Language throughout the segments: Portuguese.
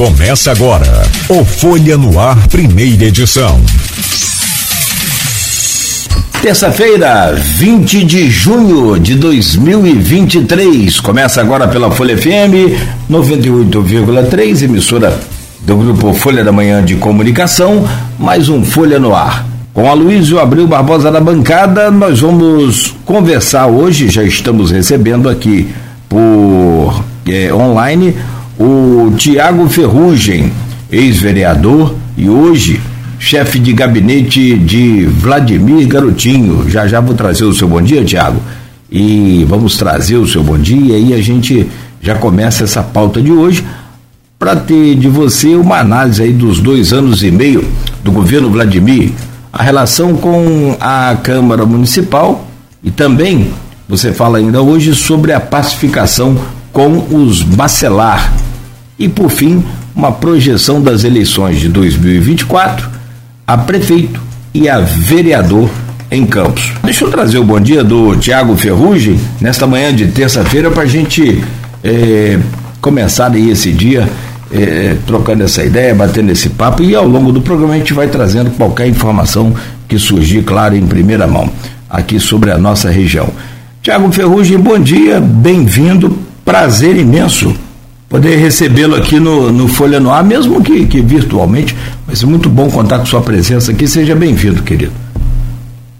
Começa agora o Folha no Ar, primeira edição. Terça-feira, 20 de junho de 2023. Começa agora pela Folha FM 98,3, emissora do grupo Folha da Manhã de Comunicação, mais um Folha no Ar. Com a Luísio Abril Barbosa da bancada, nós vamos conversar hoje, já estamos recebendo aqui por é, online o Tiago Ferrugem, ex-vereador e hoje chefe de gabinete de Vladimir Garotinho. Já já vou trazer o seu bom dia, Tiago. E vamos trazer o seu bom dia e a gente já começa essa pauta de hoje para ter de você uma análise aí dos dois anos e meio do governo Vladimir, a relação com a Câmara Municipal e também você fala ainda hoje sobre a pacificação com os bacelar e, por fim, uma projeção das eleições de 2024 a prefeito e a vereador em Campos. Deixa eu trazer o bom dia do Tiago Ferrugem nesta manhã de terça-feira para a gente é, começar aí esse dia é, trocando essa ideia, batendo esse papo e ao longo do programa a gente vai trazendo qualquer informação que surgir, claro, em primeira mão aqui sobre a nossa região. Tiago Ferrugem, bom dia, bem-vindo, prazer imenso poder recebê-lo aqui no, no Folha no Ar, mesmo que, que virtualmente, mas é muito bom contar com sua presença aqui. Seja bem-vindo, querido.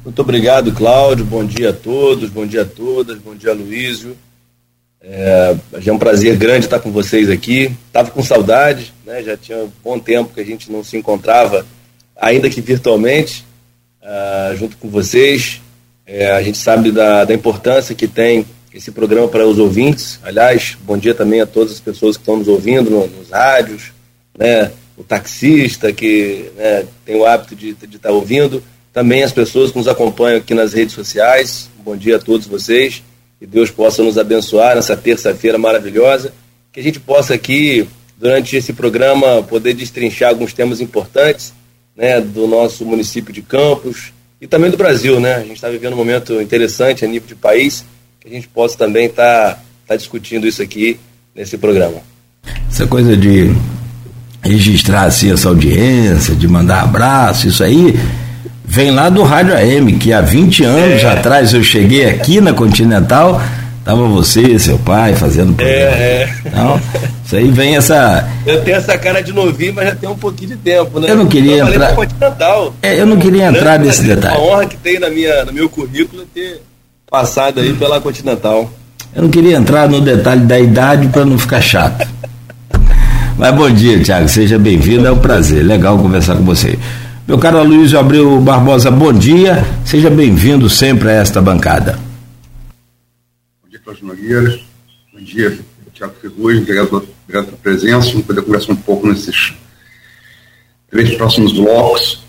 Muito obrigado, Cláudio. Bom dia a todos, bom dia a todas, bom dia, Luísio. É, é um prazer grande estar com vocês aqui. Estava com saudade, né? já tinha um bom tempo que a gente não se encontrava, ainda que virtualmente, uh, junto com vocês. É, a gente sabe da, da importância que tem esse programa para os ouvintes. Aliás, bom dia também a todas as pessoas que estão nos ouvindo no, nos rádios, né? o taxista que né, tem o hábito de estar tá ouvindo, também as pessoas que nos acompanham aqui nas redes sociais. Bom dia a todos vocês. Que Deus possa nos abençoar nessa terça-feira maravilhosa. Que a gente possa aqui, durante esse programa, poder destrinchar alguns temas importantes né, do nosso município de Campos e também do Brasil. Né? A gente está vivendo um momento interessante a nível de país que a gente possa também estar tá, tá discutindo isso aqui nesse programa. Essa coisa de registrar assim essa audiência, de mandar abraço, isso aí vem lá do Rádio AM, que há 20 anos é. atrás eu cheguei aqui na Continental, tava você, seu pai fazendo programa. É, é. Então, isso aí vem essa. Eu tenho essa cara de novinho, mas já tem um pouquinho de tempo, né? Eu não queria eu entrar. Continental. É, eu não queria entrar nesse detalhe. A honra que tem na minha, no meu currículo é ter passado aí pela Continental. Eu não queria entrar no detalhe da idade para não ficar chato. Mas bom dia, Tiago. Seja bem-vindo. É um prazer. Legal conversar com você. Meu caro Luiz Abreu Barbosa, bom dia. Seja bem-vindo sempre a esta bancada. Bom dia, Cláudio Nogueira. Bom dia, Tiago Ferrugem. Obrigado, obrigado pela presença. Vamos poder conversar um pouco nesses três próximos blocos.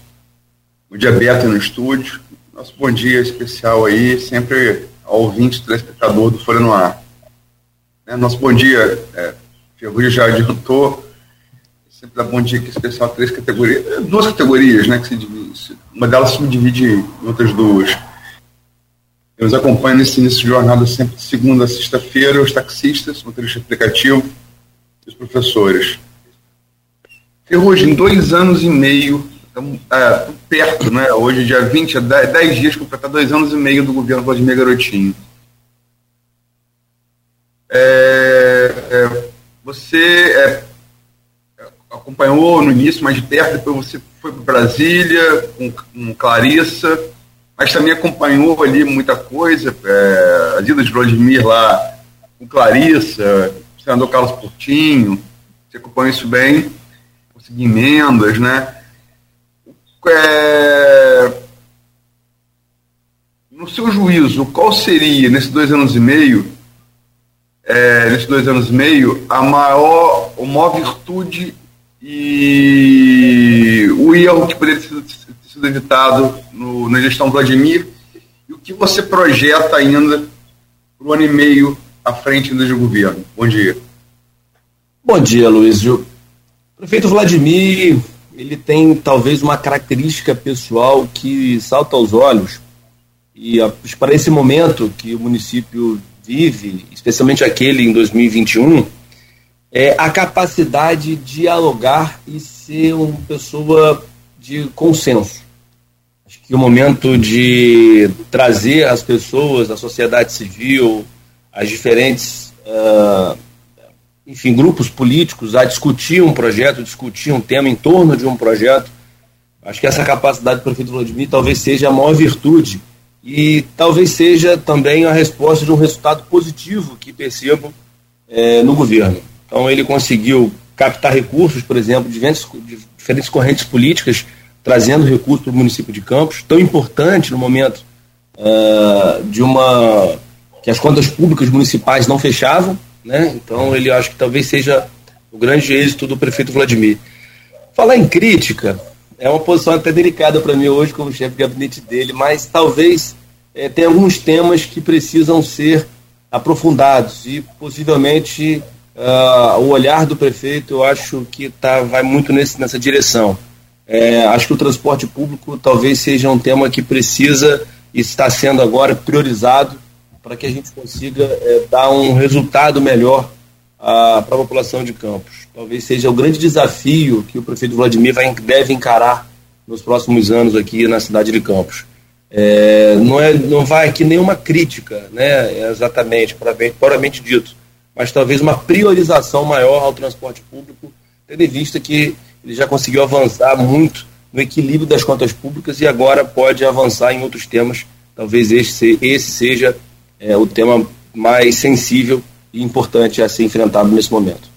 Bom dia, Beto, no estúdio. Nosso bom dia especial aí, sempre ao ouvinte, telespectador do Folha no Ar. Né, nosso bom dia, é, Ferrugem já adiantou, sempre dá bom dia aqui especial três categorias, é, duas categorias, né, que se divide, uma delas se divide em outras duas. Eu nos acompanho nesse início de jornada sempre de segunda a sexta-feira, os taxistas, motorista aplicativo e os professores. Ferrugem, em dois anos e meio estamos é, perto, né? Hoje, dia 20, 10, 10 dias, completar dois anos e meio do governo Vladimir Garotinho. É, é, você é, acompanhou no início mais de perto, depois você foi para Brasília com, com, Clarissa, mas também acompanhou ali muita coisa, é, a vida de Vladimir lá com Clarissa, o senador Carlos Portinho, você acompanhou isso bem, conseguiu emendas, né? É, no seu juízo, qual seria, nesses dois anos e meio, é, nesses dois anos e meio, a maior, a maior virtude e o erro que poderia ter sido evitado no, na gestão Vladimir e o que você projeta ainda para o ano e meio à frente do governo? Bom dia. Bom dia, Luiz. Prefeito Vladimir ele tem talvez uma característica pessoal que salta aos olhos. E para esse momento que o município vive, especialmente aquele em 2021, é a capacidade de dialogar e ser uma pessoa de consenso. Acho que o momento de trazer as pessoas, a sociedade civil, as diferentes, uh, enfim, grupos políticos a discutir um projeto, discutir um tema em torno de um projeto. Acho que essa capacidade do prefeito Vladimir talvez seja a maior virtude e talvez seja também a resposta de um resultado positivo que percebo é, no governo. Então ele conseguiu captar recursos, por exemplo, de diferentes, de diferentes correntes políticas, trazendo recursos para o município de Campos, tão importante no momento uh, de uma que as contas públicas municipais não fechavam, né? Então ele acho que talvez seja o grande êxito do prefeito Vladimir. Falar em crítica, é uma posição até delicada para mim hoje como chefe de gabinete dele, mas talvez é, tenha alguns temas que precisam ser aprofundados e possivelmente uh, o olhar do prefeito eu acho que tá, vai muito nesse, nessa direção. É, acho que o transporte público talvez seja um tema que precisa e está sendo agora priorizado para que a gente consiga é, dar um resultado melhor para a população de Campos. Talvez seja o grande desafio que o prefeito Vladimir vai, deve encarar nos próximos anos aqui na cidade de Campos. É, não, é, não vai aqui nenhuma crítica, né, exatamente, puramente dito, mas talvez uma priorização maior ao transporte público, tendo em vista que ele já conseguiu avançar muito no equilíbrio das contas públicas e agora pode avançar em outros temas. Talvez esse, esse seja é, o tema mais sensível e importante a ser enfrentado nesse momento.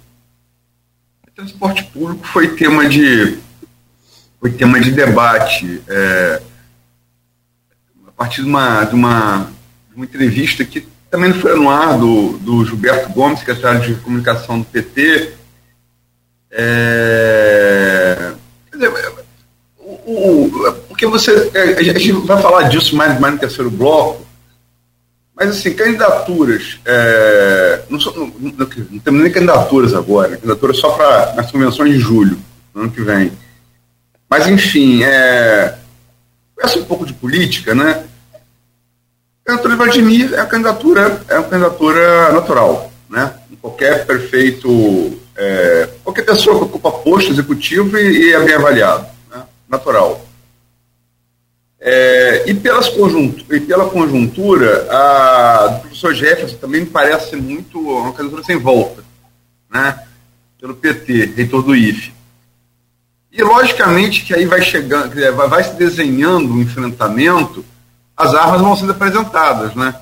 Transporte público foi tema de, foi tema de debate é, a partir de uma, de, uma, de uma entrevista que também foi no ar do, do Gilberto Gomes, secretário de comunicação do PT. É, o, o, porque você. É, a gente vai falar disso mais, mais no terceiro bloco, mas, assim, candidaturas. É, não, não, não, não, temos nem candidaturas agora, né? candidaturas só para as convenções de julho, no ano que vem. Mas, enfim, é, conhece um pouco de política, né? A candidatura de Vladimir é a candidatura, é uma candidatura natural, né? Qualquer prefeito, é, qualquer pessoa que ocupa posto executivo e, e é bem avaliado, né? natural. É, e, pelas e pela conjuntura, a do professor Jefferson também me parece muito uma candidatura sem volta, né? pelo PT, reitor do IFE. E, logicamente, que aí vai chegando, vai, vai se desenhando um enfrentamento, as armas vão sendo apresentadas. Né?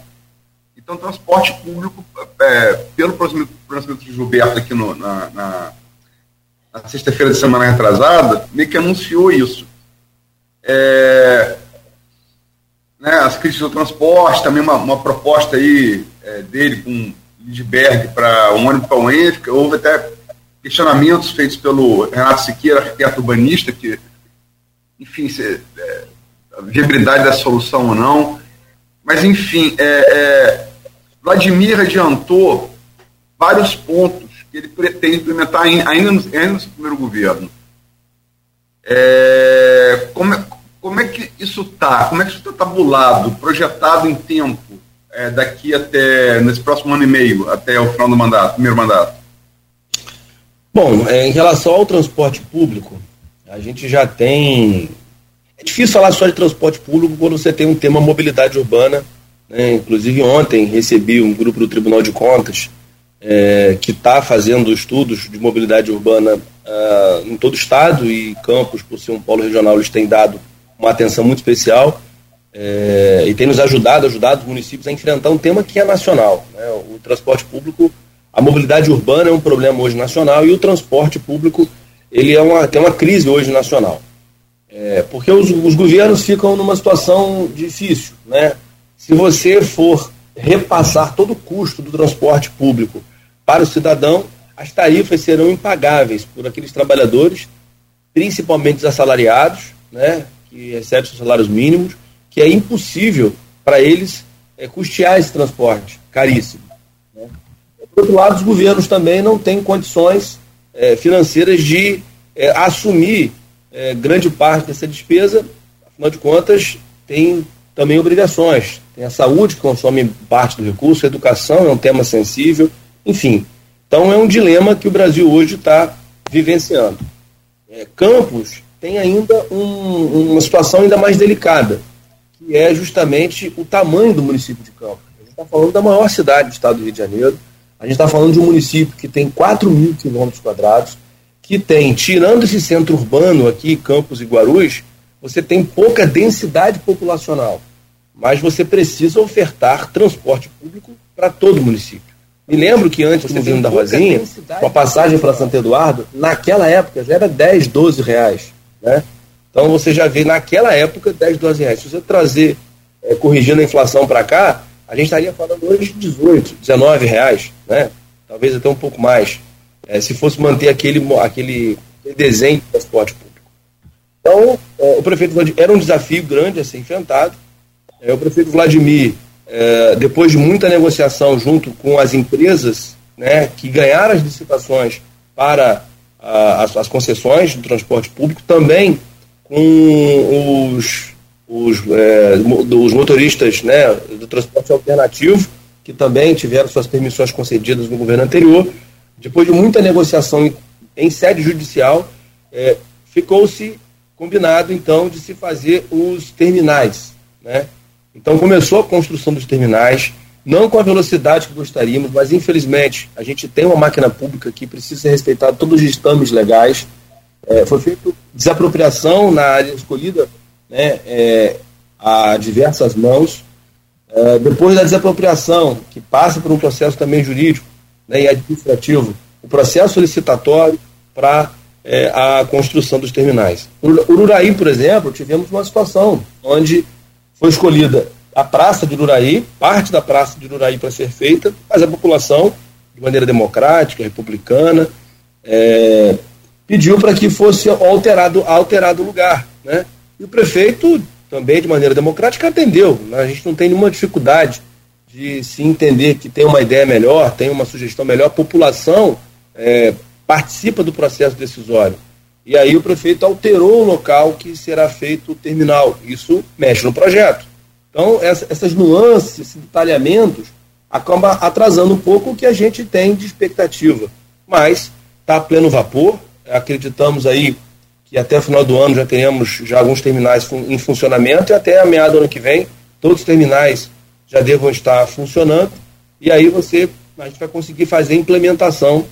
Então, transporte público, é, pelo pronunciamento de Gilberto aqui no, na, na, na sexta-feira de semana retrasada, meio que anunciou isso. É, né, as críticas do transporte, também uma, uma proposta aí é, dele com Lindbergh para um ônibus para o Enfica, houve até questionamentos feitos pelo Renato Siqueira, arquiteto urbanista, que, enfim, se, é, a viabilidade da solução ou não. Mas, enfim, é, é, Vladimir adiantou vários pontos que ele pretende implementar ainda no, ainda no primeiro governo. É, como, é, como é que isso está? Como é que isso está tabulado, projetado em tempo, é, daqui até, nesse próximo ano e meio, até o final do mandato, primeiro mandato? Bom, é, em relação ao transporte público, a gente já tem. É difícil falar só de transporte público quando você tem um tema mobilidade urbana. Né? Inclusive, ontem recebi um grupo do Tribunal de Contas é, que está fazendo estudos de mobilidade urbana uh, em todo o estado e Campos, por ser um polo regional, eles têm dado uma atenção muito especial é, e tem nos ajudado, ajudado os municípios a enfrentar um tema que é nacional. Né? O transporte público, a mobilidade urbana é um problema hoje nacional e o transporte público ele é uma, tem uma crise hoje nacional. É, porque os, os governos ficam numa situação difícil. Né? Se você for repassar todo o custo do transporte público para o cidadão, as tarifas serão impagáveis por aqueles trabalhadores, principalmente os assalariados, né, que recebe seus salários mínimos, que é impossível para eles é, custear esse transporte caríssimo. Né? Por outro lado, os governos também não têm condições é, financeiras de é, assumir grande parte dessa despesa, afinal de contas, tem também obrigações. Tem a saúde, que consome parte do recurso, a educação é um tema sensível, enfim. Então é um dilema que o Brasil hoje está vivenciando. Campos tem ainda um, uma situação ainda mais delicada, que é justamente o tamanho do município de Campos. A gente está falando da maior cidade do estado do Rio de Janeiro, a gente está falando de um município que tem 4 mil quilômetros quadrados, que tem, tirando esse centro urbano aqui, Campos e Guarulhos, você tem pouca densidade populacional, mas você precisa ofertar transporte público para todo o município. Me lembro que antes do governo da Rosinha, com a passagem para Santo Eduardo, naquela época já era 10, 12 reais. Né? Então você já vê naquela época 10, 12 reais. Se você trazer, é, corrigindo a inflação para cá, a gente estaria falando hoje de 18, 19 reais, né? talvez até um pouco mais, é, se fosse manter aquele, aquele desenho de transporte público. Então, é, o prefeito Vladimir, era um desafio grande a ser enfrentado. É, o prefeito Vladimir é, depois de muita negociação junto com as empresas né, que ganharam as licitações para as, as, concessões do transporte público, também com os, os, é, os motoristas né, do transporte alternativo, que também tiveram suas permissões concedidas no governo anterior. Depois de muita negociação em, em sede judicial, é, ficou-se combinado então de se fazer os terminais, né? Então começou a construção dos terminais, não com a velocidade que gostaríamos, mas infelizmente a gente tem uma máquina pública que precisa ser respeitada todos os ditames legais. É, foi feita desapropriação na área escolhida né, é, a diversas mãos. É, depois da desapropriação, que passa por um processo também jurídico né, e administrativo, o processo solicitatório para é, a construção dos terminais. Ururaí, por exemplo, tivemos uma situação onde foi escolhida a Praça de Ururaí, parte da Praça de Ururaí para ser feita, mas a população, de maneira democrática, republicana, é, pediu para que fosse alterado, alterado o lugar. Né? E o prefeito, também de maneira democrática, atendeu. Né? A gente não tem nenhuma dificuldade de se entender que tem uma ideia melhor, tem uma sugestão melhor, a população é, participa do processo decisório. E aí o prefeito alterou o local que será feito o terminal. Isso mexe no projeto. Então, essa, essas nuances, esses detalhamentos, acaba atrasando um pouco o que a gente tem de expectativa. Mas está a pleno vapor. Acreditamos aí que até o final do ano já tenhamos já alguns terminais em funcionamento e até a meada do ano que vem todos os terminais já devam estar funcionando. E aí você a gente vai conseguir fazer a implementação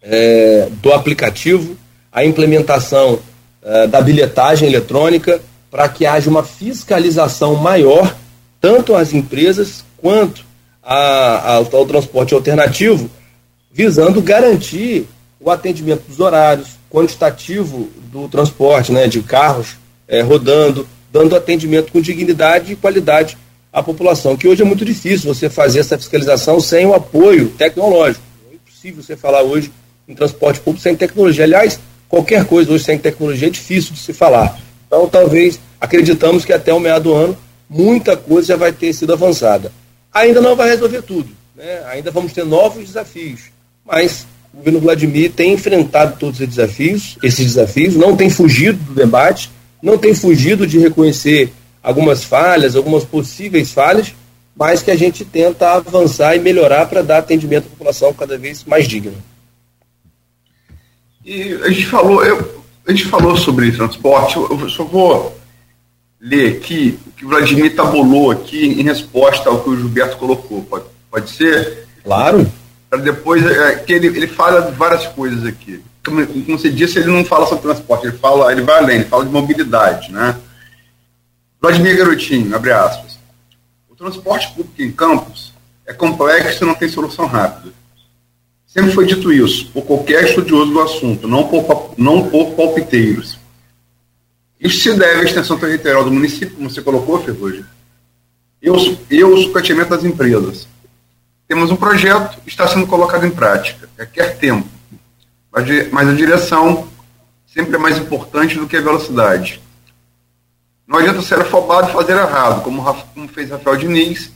é, do aplicativo a implementação uh, da bilhetagem eletrônica para que haja uma fiscalização maior, tanto às empresas quanto ao transporte alternativo, visando garantir o atendimento dos horários, quantitativo do transporte, né, de carros é, rodando, dando atendimento com dignidade e qualidade à população, que hoje é muito difícil você fazer essa fiscalização sem o apoio tecnológico. É impossível você falar hoje em transporte público sem tecnologia. Aliás, qualquer coisa hoje sem tecnologia é difícil de se falar. Então, talvez, acreditamos que até o meio do ano, muita coisa já vai ter sido avançada. Ainda não vai resolver tudo, né? ainda vamos ter novos desafios, mas o governo Vladimir tem enfrentado todos esses desafios, esses desafios, não tem fugido do debate, não tem fugido de reconhecer algumas falhas, algumas possíveis falhas, mas que a gente tenta avançar e melhorar para dar atendimento à população cada vez mais digna. E a gente falou, eu, a gente falou sobre transporte, eu só vou ler aqui o que o Vladimir tabulou aqui em resposta ao que o Gilberto colocou. Pode, pode ser? Claro. Para depois, é, que ele, ele fala várias coisas aqui. Como, como você disse, ele não fala sobre transporte, ele fala, ele vai além, ele fala de mobilidade, né? Vladimir Garotinho, abre aspas. O transporte público em campos é complexo e não tem solução rápida. Sempre foi dito isso, por qualquer estudioso do assunto, não por, não por palpiteiros. Isso se deve à extensão territorial do município, como você colocou, Ferrugem, e o sucateamento das empresas. Temos um projeto está sendo colocado em prática, requer tempo, mas a direção sempre é mais importante do que a velocidade. Não adianta ser afobado e fazer errado, como, como fez Rafael Diniz,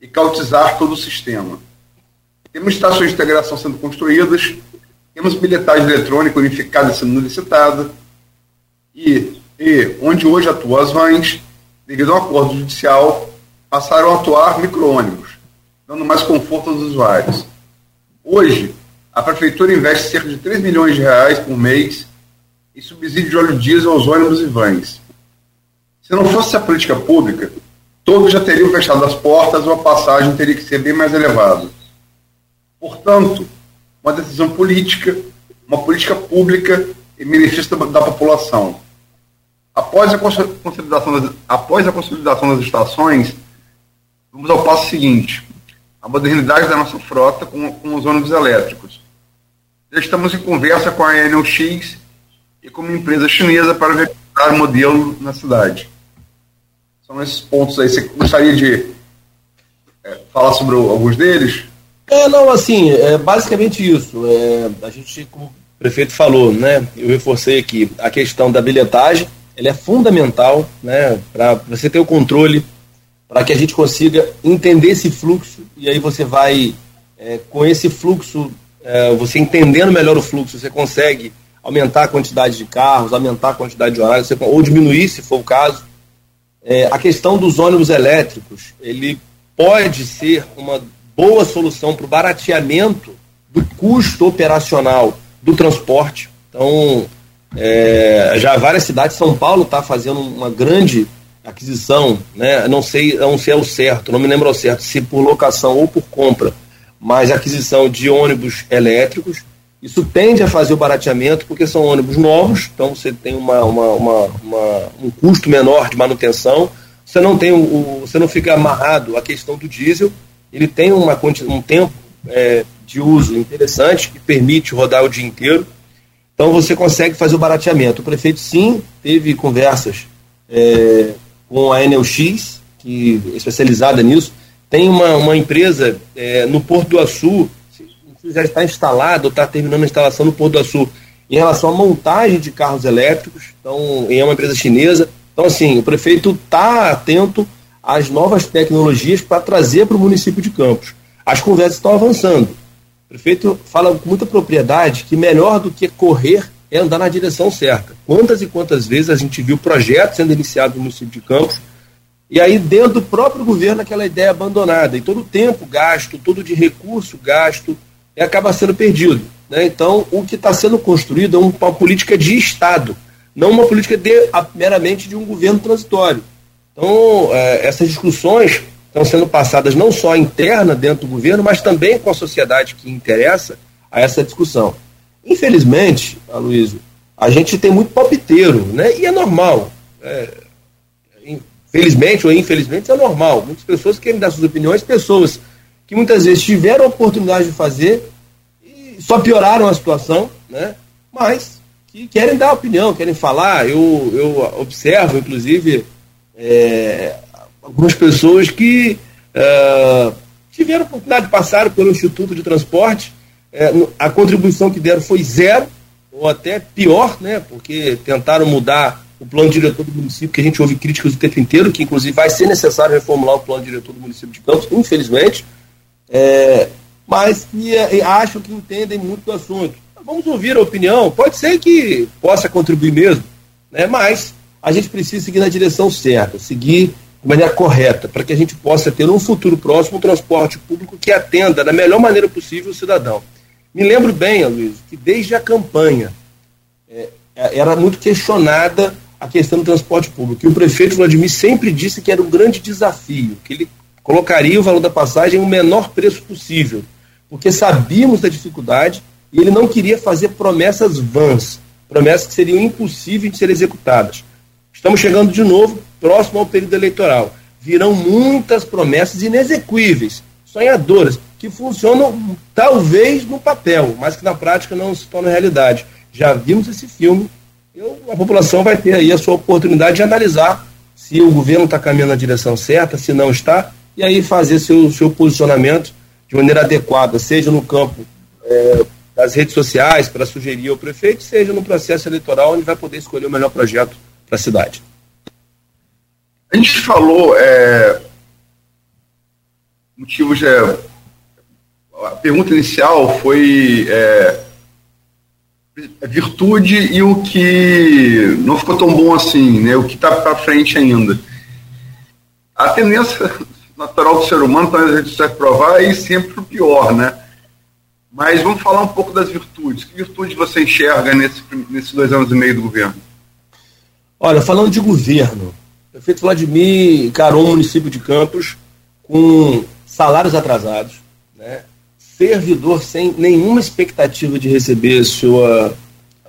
e cautizar todo o sistema. Temos estações de integração sendo construídas, temos bilhetagem eletrônica unificada sendo licitada, e, e onde hoje atuam as vans, devido a um acordo judicial, passaram a atuar micro-ônibus, dando mais conforto aos usuários. Hoje, a prefeitura investe cerca de 3 milhões de reais por mês em subsídio de óleo diesel aos ônibus e vans. Se não fosse a política pública, todos já teriam fechado as portas ou a passagem teria que ser bem mais elevada. Portanto, uma decisão política, uma política pública em benefício da população. Após a, consolidação das, após a consolidação das estações, vamos ao passo seguinte: a modernidade da nossa frota com, com os ônibus elétricos. Já estamos em conversa com a Enel X e com uma empresa chinesa para verificar o modelo na cidade. São esses pontos aí. Você gostaria de é, falar sobre alguns deles? É, não, assim, é basicamente isso. É, a gente, como o prefeito falou, né, eu reforcei aqui a questão da bilhetagem, ela é fundamental, né, para você ter o controle, para que a gente consiga entender esse fluxo, e aí você vai, é, com esse fluxo, é, você entendendo melhor o fluxo, você consegue aumentar a quantidade de carros, aumentar a quantidade de horários, ou diminuir, se for o caso. É, a questão dos ônibus elétricos, ele pode ser uma boa solução para o barateamento do custo operacional do transporte. Então, é, já várias cidades, São Paulo está fazendo uma grande aquisição, né? não sei, não sei ao certo, não me lembro ao certo se por locação ou por compra, mas aquisição de ônibus elétricos. Isso tende a fazer o barateamento, porque são ônibus novos, então você tem uma, uma, uma, uma um custo menor de manutenção, você não, tem o, você não fica amarrado à questão do diesel, ele tem uma, um tempo é, de uso interessante que permite rodar o dia inteiro, então você consegue fazer o barateamento. O prefeito sim teve conversas é, com a Enel X, que é especializada nisso, tem uma, uma empresa é, no Porto do Açu já está instalado, está terminando a instalação no Porto do Açu em relação à montagem de carros elétricos, então, é uma empresa chinesa. Então, assim, o prefeito está atento às novas tecnologias para trazer para o município de Campos. As conversas estão avançando. O prefeito fala com muita propriedade que melhor do que correr é andar na direção certa. Quantas e quantas vezes a gente viu projetos sendo iniciados no município de Campos e aí dentro do próprio governo aquela ideia abandonada e todo o tempo gasto, todo de recurso gasto, e acaba sendo perdido. Né? Então, o que está sendo construído é uma política de Estado, não uma política de, meramente de um governo transitório. Então, é, essas discussões estão sendo passadas não só interna dentro do governo, mas também com a sociedade que interessa a essa discussão. Infelizmente, Aloysio, a gente tem muito palpiteiro, né? e é normal. É, infelizmente ou infelizmente, é normal. Muitas pessoas querem dar suas opiniões, pessoas que muitas vezes tiveram a oportunidade de fazer e só pioraram a situação, né? mas que querem dar opinião, querem falar. Eu, eu observo, inclusive, é, algumas pessoas que é, tiveram a oportunidade de passar pelo Instituto de Transporte, é, a contribuição que deram foi zero, ou até pior, né? porque tentaram mudar o plano diretor do município, que a gente ouve críticas o tempo inteiro, que inclusive vai ser necessário reformular o plano diretor do município de Campos, infelizmente é, mas que é, acham que entendem muito do assunto. Vamos ouvir a opinião, pode ser que possa contribuir mesmo, né? mas a gente precisa seguir na direção certa, seguir de maneira correta, para que a gente possa ter um futuro próximo um transporte público que atenda da melhor maneira possível o cidadão. Me lembro bem, Luiz, que desde a campanha é, é, era muito questionada a questão do transporte público. E o prefeito Vladimir sempre disse que era um grande desafio, que ele colocaria o valor da passagem o menor preço possível, porque sabíamos da dificuldade e ele não queria fazer promessas vãs, promessas que seriam impossíveis de ser executadas. Estamos chegando de novo próximo ao período eleitoral. Virão muitas promessas inexequíveis, sonhadoras, que funcionam talvez no papel, mas que na prática não se tornam realidade. Já vimos esse filme, eu, a população vai ter aí a sua oportunidade de analisar se o governo está caminhando na direção certa, se não está, e aí fazer seu, seu posicionamento de maneira adequada, seja no campo é, das redes sociais para sugerir ao prefeito, seja no processo eleitoral onde vai poder escolher o melhor projeto para a cidade. A gente falou é, motivos. É, a pergunta inicial foi é, virtude e o que não ficou tão bom assim, né? O que está para frente ainda. A tendência natural do ser humano, quando a gente precisa provar, é sempre o pior, né? Mas vamos falar um pouco das virtudes. Que virtude você enxerga nesse, nesses dois anos e meio do governo? Olha, falando de governo, prefeito Vladimir encarou o município de Campos com salários atrasados, né? servidor sem nenhuma expectativa de receber sua,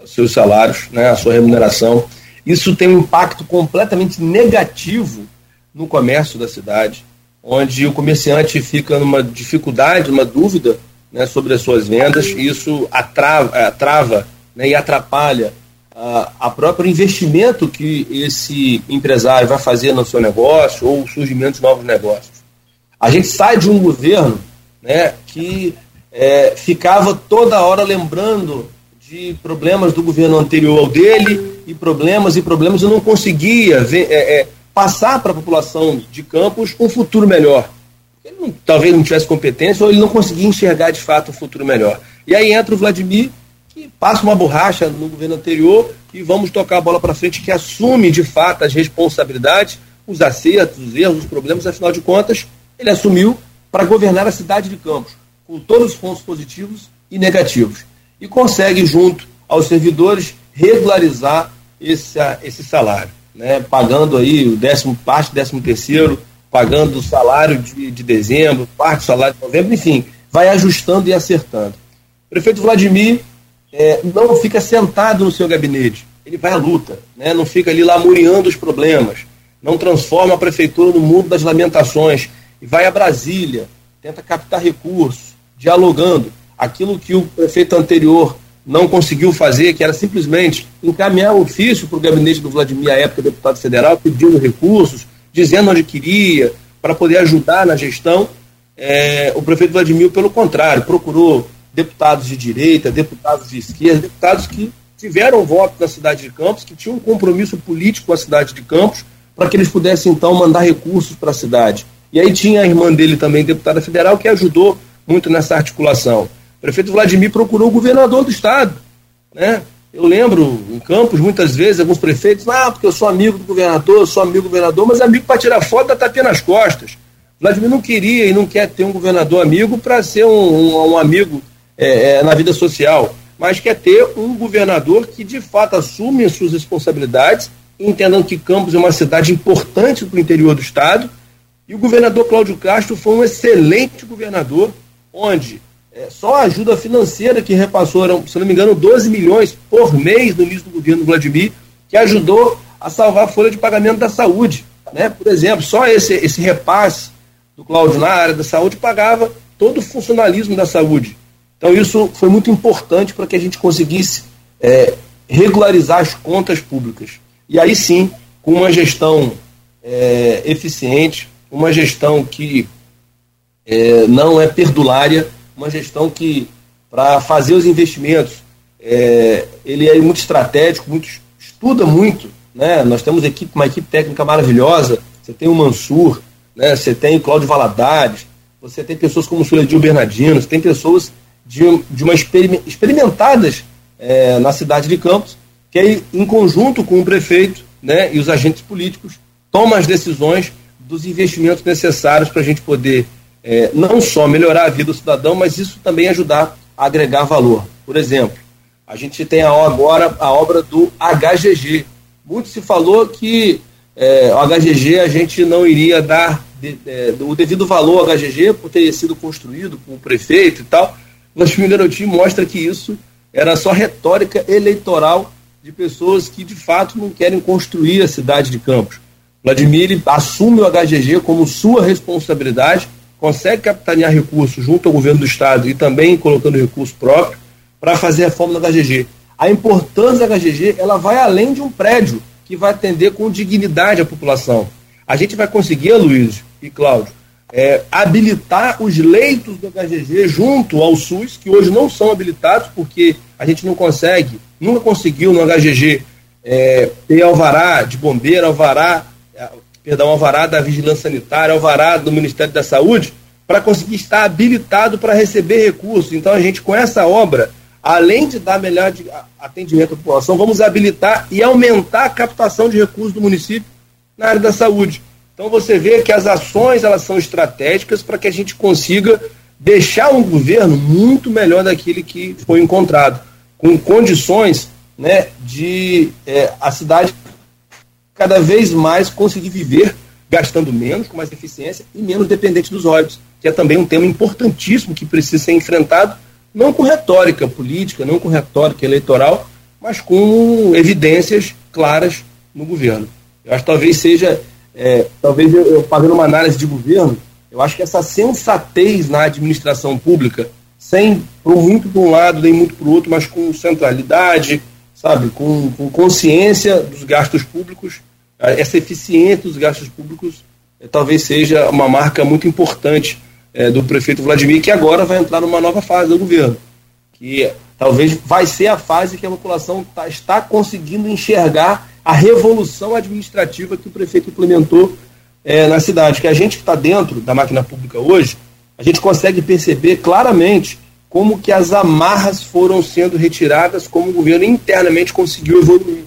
seus salários, né? a sua remuneração. Isso tem um impacto completamente negativo no comércio da cidade, onde o comerciante fica numa dificuldade, numa dúvida né, sobre as suas vendas, e isso atrava, atrava né, e atrapalha a, próprio investimento que esse empresário vai fazer no seu negócio ou o surgimento de novos negócios. A gente sai de um governo né, que é, ficava toda hora lembrando de problemas do governo anterior ao dele e problemas e problemas e não conseguia ver, é, é, passar para a população de Campos um futuro melhor. Ele não, talvez não tivesse competência ou ele não conseguia enxergar de fato um futuro melhor. E aí entra o Vladimir, passa uma borracha no governo anterior e vamos tocar a bola para frente, que assume de fato as responsabilidades, os acertos, os erros, os problemas, afinal de contas, ele assumiu para governar a cidade de Campos, com todos os pontos positivos e negativos e consegue, junto aos servidores, regularizar esse, esse salário, né? pagando aí o décimo, parte décimo terceiro, pagando o salário de, de dezembro, parte do salário de novembro, enfim, vai ajustando e acertando. Prefeito Vladimir é, não fica sentado no seu gabinete, ele vai à luta, né? não fica ali lamuriando os problemas, não transforma a prefeitura no mundo das lamentações e vai a Brasília, tenta captar recursos, dialogando aquilo que o prefeito anterior não conseguiu fazer, que era simplesmente encaminhar o ofício para o gabinete do Vladimir, à época deputado federal, pedindo recursos, dizendo onde queria, para poder ajudar na gestão. É, o prefeito Vladimir, pelo contrário, procurou deputados de direita, deputados de esquerda, deputados que tiveram voto na cidade de Campos, que tinham um compromisso político com a cidade de Campos, para que eles pudessem então mandar recursos para a cidade. E aí tinha a irmã dele também, deputada federal, que ajudou muito nessa articulação. O prefeito Vladimir procurou o governador do estado. Né? Eu lembro em Campos, muitas vezes, alguns prefeitos, ah, porque eu sou amigo do governador, sou amigo do governador, mas amigo para tirar foto da tapinha nas costas. Vladimir não queria e não quer ter um governador amigo para ser um, um, um amigo é, é, na vida social, mas quer ter um governador que de fato assume as suas responsabilidades, entendendo que Campos é uma cidade importante para o interior do estado. E o governador Cláudio Castro foi um excelente governador, onde é, só a ajuda financeira que repassou, eram, se não me engano, 12 milhões por mês no início do governo Vladimir, que ajudou a salvar a folha de pagamento da saúde. Né? Por exemplo, só esse, esse repasse do Cláudio na área da saúde pagava todo o funcionalismo da saúde. Então, isso foi muito importante para que a gente conseguisse é, regularizar as contas públicas. E aí sim, com uma gestão é, eficiente, uma gestão que é, não é perdulária, uma gestão que, para fazer os investimentos, é, ele é muito estratégico, muito, estuda muito. Né? Nós temos equipe, uma equipe técnica maravilhosa. Você tem o Mansur, né? você tem o Cláudio Valadares, você tem pessoas como o Suledil Bernardino, você tem pessoas de, de uma experimentadas é, na cidade de Campos, que aí, em conjunto com o prefeito né, e os agentes políticos, toma as decisões dos investimentos necessários para a gente poder é, não só melhorar a vida do cidadão, mas isso também ajudar a agregar valor. Por exemplo, a gente tem agora a obra do HGG. Muito se falou que é, o HGG a gente não iria dar de, é, o devido valor ao HGG por ter sido construído com o prefeito e tal. Mas o Garotinho mostra que isso era só retórica eleitoral de pessoas que de fato não querem construir a cidade de Campos. Vladimir assume o HGG como sua responsabilidade consegue capitanear recursos junto ao governo do Estado e também colocando recurso próprio para fazer a reforma da HGG. A importância da HGG ela vai além de um prédio que vai atender com dignidade a população. A gente vai conseguir, Luiz e Cláudio, é, habilitar os leitos do HGG junto ao SUS, que hoje não são habilitados porque a gente não consegue, nunca conseguiu no HGG é, ter alvará de bombeiro, alvará perdão, alvará da Vigilância Sanitária, alvará do Ministério da Saúde, para conseguir estar habilitado para receber recursos. Então, a gente, com essa obra, além de dar melhor atendimento à população, vamos habilitar e aumentar a captação de recursos do município na área da saúde. Então, você vê que as ações elas são estratégicas para que a gente consiga deixar um governo muito melhor daquele que foi encontrado, com condições né, de é, a cidade cada vez mais conseguir viver gastando menos, com mais eficiência e menos dependente dos óleos, que é também um tema importantíssimo que precisa ser enfrentado, não com retórica política, não com retórica eleitoral, mas com evidências claras no governo. Eu acho que talvez seja, é, talvez eu, eu fazendo uma análise de governo, eu acho que essa sensatez na administração pública, sem muito para um lado nem muito para o outro, mas com centralidade, sabe, com, com consciência dos gastos públicos, essa eficiência dos gastos públicos é, talvez seja uma marca muito importante é, do prefeito Vladimir, que agora vai entrar numa nova fase do governo, que talvez vai ser a fase que a população tá, está conseguindo enxergar a revolução administrativa que o prefeito implementou é, na cidade. Que a gente que está dentro da máquina pública hoje, a gente consegue perceber claramente como que as amarras foram sendo retiradas, como o governo internamente conseguiu evoluir.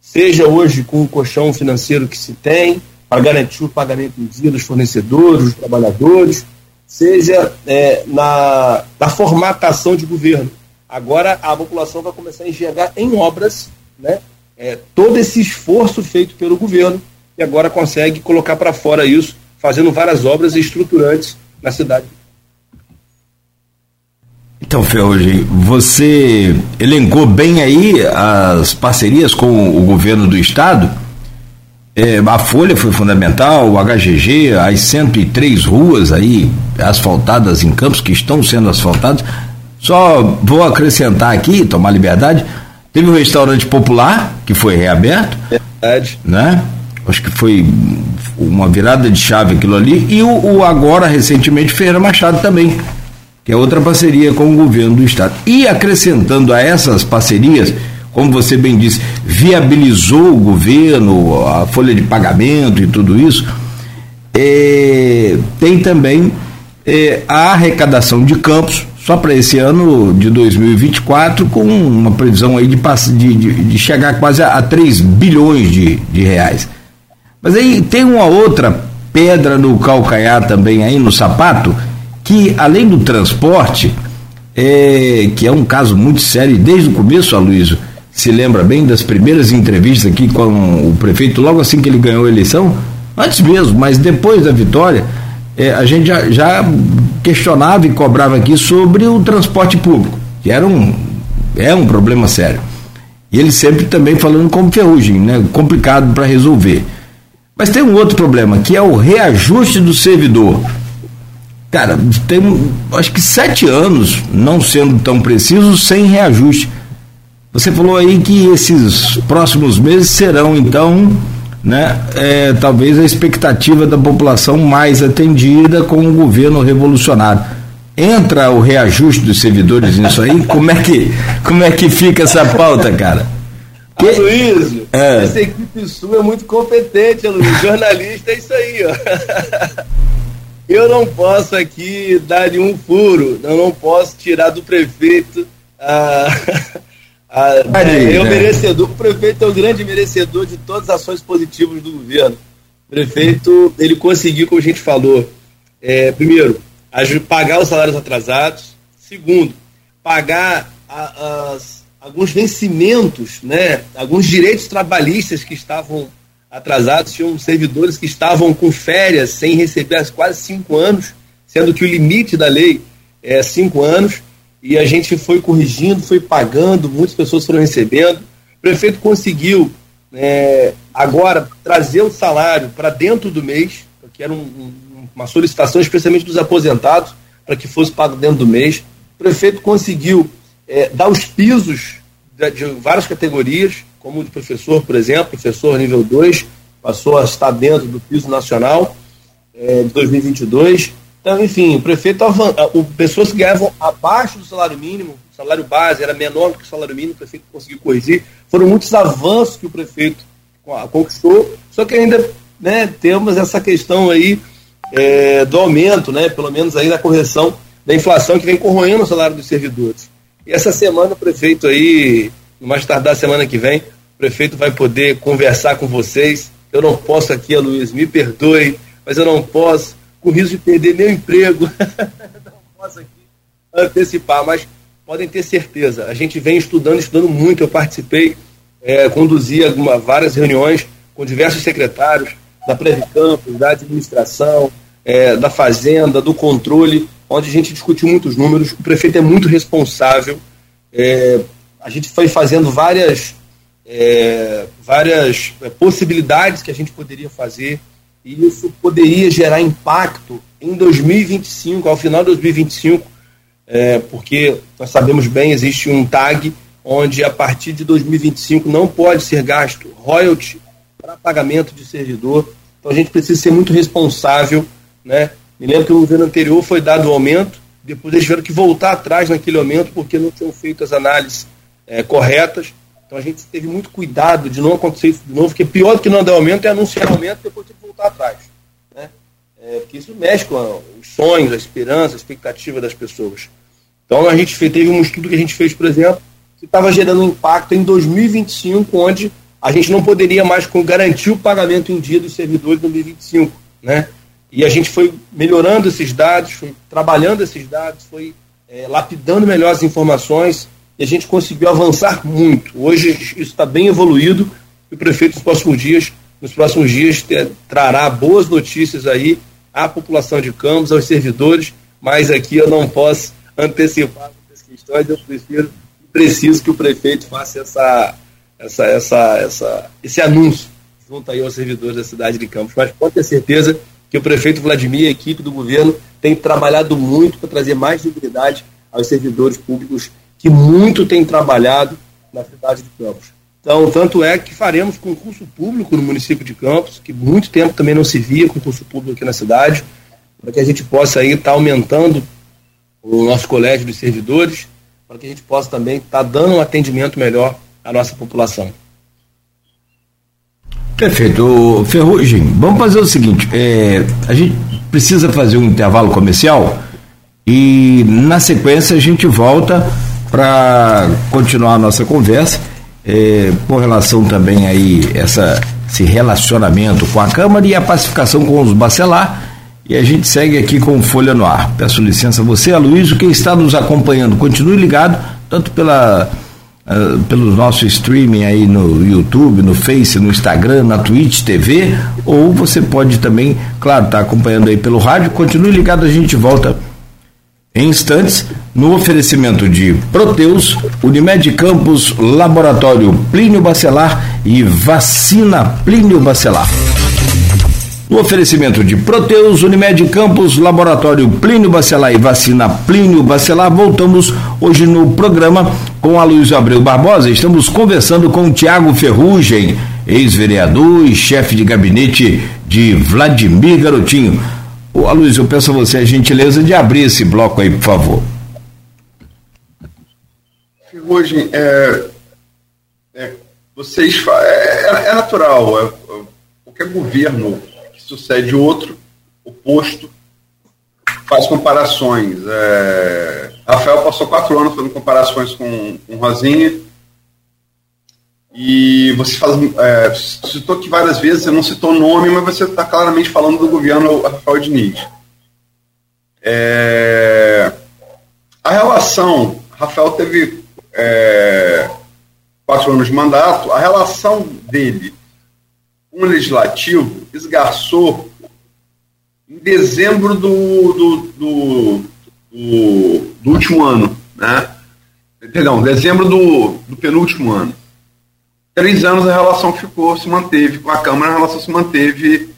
Seja hoje com o colchão financeiro que se tem, para garantir o pagamento em dia dos fornecedores, dos trabalhadores, seja é, na, na formatação de governo. Agora a população vai começar a enxergar em obras né, é, todo esse esforço feito pelo governo e agora consegue colocar para fora isso, fazendo várias obras estruturantes na cidade. Então, Ferrugem, você elencou bem aí as parcerias com o governo do estado. É, a Folha foi fundamental, o HGG, as 103 ruas aí asfaltadas em campos que estão sendo asfaltadas. Só vou acrescentar aqui, tomar liberdade, teve o um restaurante popular que foi reaberto. Verdade. Né? Acho que foi uma virada de chave aquilo ali. E o, o agora, recentemente, Ferreira Machado também, que é outra parceria com o governo do estado. E acrescentando a essas parcerias, como você bem disse, viabilizou o governo, a folha de pagamento e tudo isso, é, tem também é, a arrecadação de campos, só para esse ano de 2024, com uma previsão aí de, de, de, chegar quase a, a 3 bilhões de, de reais. Mas aí tem uma outra pedra no calcanhar também aí no sapato, que além do transporte, é, que é um caso muito sério, desde o começo, Aloysio, se lembra bem das primeiras entrevistas aqui com o prefeito, logo assim que ele ganhou a eleição, antes mesmo, mas depois da vitória, é, a gente já, já, questionava e cobrava aqui sobre o transporte público, que era um, é um problema sério. E ele sempre também falando como ferrugem, né? complicado para resolver. Mas tem um outro problema, que é o reajuste do servidor. Cara, tem acho que sete anos, não sendo tão preciso, sem reajuste. Você falou aí que esses próximos meses serão, então, né, é, talvez a expectativa da população mais atendida com o governo revolucionário. Entra o reajuste dos servidores nisso aí? como, é que, como é que fica essa pauta, cara? Que... Luiz, é. essa equipe sua é muito competente, Luiz. Jornalista é isso aí, ó. Eu não posso aqui dar nenhum furo, eu não posso tirar do prefeito a. a é, é o merecedor, o prefeito é o grande merecedor de todas as ações positivas do governo. O prefeito, ele conseguiu, como a gente falou, é, primeiro, pagar os salários atrasados, segundo, pagar a, as alguns vencimentos, né, alguns direitos trabalhistas que estavam atrasados, tinham servidores que estavam com férias sem receber há quase cinco anos, sendo que o limite da lei é cinco anos, e a gente foi corrigindo, foi pagando, muitas pessoas foram recebendo. O prefeito conseguiu é, agora trazer o salário para dentro do mês, que era um, um, uma solicitação especialmente dos aposentados, para que fosse pago dentro do mês. O prefeito conseguiu é, dar os pisos de, de, várias categorias, como o de professor, por exemplo, professor nível 2, passou a estar dentro do piso nacional é, de 2022. Então, enfim, o prefeito, o, pessoas que ganhavam abaixo do salário mínimo, o salário base era menor do que o salário mínimo, o prefeito conseguiu corrigir. Foram muitos avanços que o prefeito conquistou, só que ainda né, temos essa questão aí é, do aumento, né, pelo menos aí da correção da inflação que vem corroendo o salário dos servidores. E essa semana o prefeito aí, no mais tardar semana que vem, o prefeito vai poder conversar com vocês. Eu não posso aqui, Luiz, me perdoe, mas eu não posso, com risco de perder meu emprego. posso aqui antecipar, mas podem ter certeza. A gente vem estudando, estudando muito. Eu participei, é, conduzi alguma, várias reuniões com diversos secretários da Previcampos, da administração, é, da fazenda, do controle, onde a gente discutiu muitos números. O prefeito é muito responsável. É, a gente foi fazendo várias, é, várias é, possibilidades que a gente poderia fazer e isso poderia gerar impacto em 2025, ao final de 2025, é, porque nós sabemos bem, existe um tag onde a partir de 2025 não pode ser gasto royalty para pagamento de servidor. Então a gente precisa ser muito responsável. Né? Me lembro que no governo anterior foi dado o um aumento, depois eles tiveram que voltar atrás naquele aumento porque não tinham feito as análises é, corretas. Então a gente teve muito cuidado de não acontecer isso de novo, porque pior do que não dar aumento é anunciar aumento e depois ter que voltar atrás. Né? É, porque isso mexe com os sonhos, a esperança, a expectativa das pessoas. Então a gente fez, teve um estudo que a gente fez, por exemplo, que estava gerando um impacto em 2025, onde a gente não poderia mais garantir o pagamento em dia dos servidores em 2025. Né? E a gente foi melhorando esses dados, foi trabalhando esses dados, foi é, lapidando melhor as informações e a gente conseguiu avançar muito. Hoje isso está bem evoluído e o prefeito nos próximos dias, nos próximos dias trará boas notícias aí à população de Campos, aos servidores, mas aqui eu não posso antecipar essas questões, eu prefiro preciso que o prefeito faça essa, essa, essa, essa, esse anúncio junto aí aos servidores da cidade de Campos. Mas pode ter certeza que o prefeito Vladimir e a equipe do governo têm trabalhado muito para trazer mais dignidade aos servidores públicos que muito tem trabalhado na cidade de Campos. Então, tanto é que faremos concurso público no município de Campos, que muito tempo também não se via concurso público aqui na cidade, para que a gente possa aí estar tá aumentando o nosso colégio de servidores, para que a gente possa também estar tá dando um atendimento melhor à nossa população. Perfeito. Ferrugem, vamos fazer o seguinte: é, a gente precisa fazer um intervalo comercial e na sequência a gente volta para continuar a nossa conversa, é, com relação também aí essa, esse relacionamento com a Câmara e a pacificação com os bacelar. E a gente segue aqui com Folha no Ar. Peço licença a você, Aloysio, quem está nos acompanhando, continue ligado, tanto pela, uh, pelo nosso streaming aí no YouTube, no Face, no Instagram, na Twitch TV, ou você pode também, claro, estar tá acompanhando aí pelo rádio. Continue ligado, a gente volta em instantes, no oferecimento de Proteus, Unimed Campos, Laboratório Plínio Bacelar e Vacina Plínio Bacelar. No oferecimento de Proteus, Unimed Campos, Laboratório Plínio Bacelar e Vacina Plínio Bacelar, voltamos hoje no programa com a Luiz Abreu Barbosa. Estamos conversando com Tiago Ferrugem, ex-vereador e chefe de gabinete de Vladimir Garotinho. Ô, Aloysio, eu peço a você a gentileza de abrir esse bloco aí, por favor. Hoje, é, é, vocês, é, é, é natural, é, é, qualquer governo que sucede outro, oposto, faz comparações. Rafael passou quatro anos fazendo comparações com, com Rosinha, e você faz, é, citou aqui várias vezes, você não citou nome, mas você está claramente falando do governo Rafael Diniz. É, a relação, Rafael teve é, quatro anos de mandato, a relação dele com o legislativo esgarçou em dezembro do, do, do, do, do último ano, né? Perdão, dezembro do, do penúltimo ano três anos a relação ficou, se manteve com a Câmara, a relação se manteve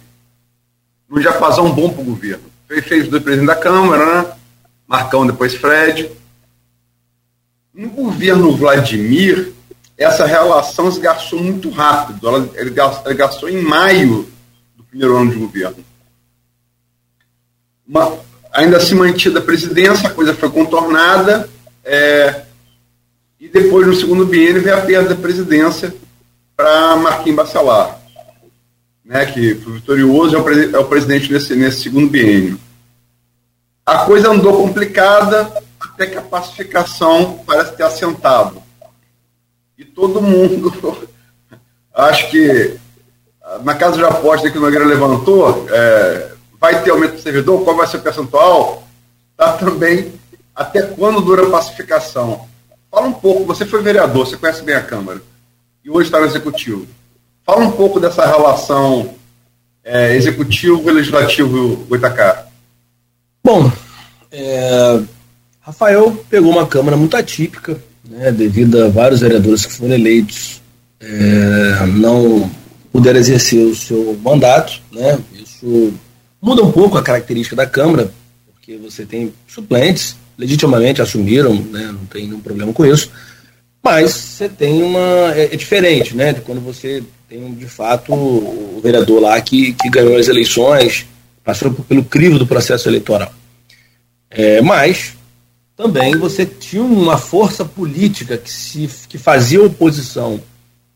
no diapasão bom para o governo. Fez, fez dois presidentes da Câmara, né? Marcão, depois Fred. No governo Vladimir, essa relação esgarçou muito rápido. Ela, ele gastou em maio do primeiro ano de governo. Uma, ainda se mantida a presidência, a coisa foi contornada. É, e depois, no segundo biênio, veio a perda da presidência para Marquinhos Bacelar, né, que foi vitorioso, é o, é o presidente nesse, nesse segundo biênio. A coisa andou complicada até que a pacificação parece ter assentado. E todo mundo, acho que na casa de aposta que o Nogueira levantou, é, vai ter aumento do servidor, qual vai ser o percentual? está também até quando dura a pacificação. Fala um pouco, você foi vereador, você conhece bem a Câmara, e hoje está no Executivo. Fala um pouco dessa relação é, executivo e legislativo Goitacá. Bom, é, Rafael pegou uma Câmara muito atípica, né, devido a vários vereadores que foram eleitos é, não puderam exercer o seu mandato. Né, isso muda um pouco a característica da Câmara, porque você tem suplentes, legitimamente assumiram, né, não tem nenhum problema com isso, mas você tem uma. É, é diferente, né, de quando você tem de fato o vereador lá que, que ganhou as eleições, passou pelo crivo do processo eleitoral. É, mas também você tinha uma força política que, se, que fazia oposição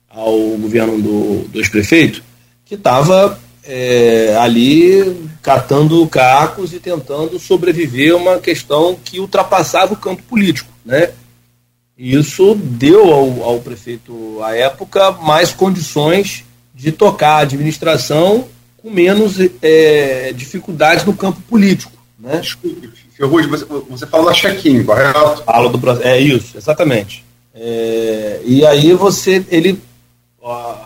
ao governo do, do ex-prefeito, que estava é, ali catando cacos e tentando sobreviver a uma questão que ultrapassava o campo político. Né? Isso deu ao, ao prefeito, à época, mais condições de tocar a administração com menos é, dificuldades no campo político. Né? Desculpe, Ferrugem, você, você falou da check-in, correto? Falo do É isso, exatamente. É, e aí você, ele, ó,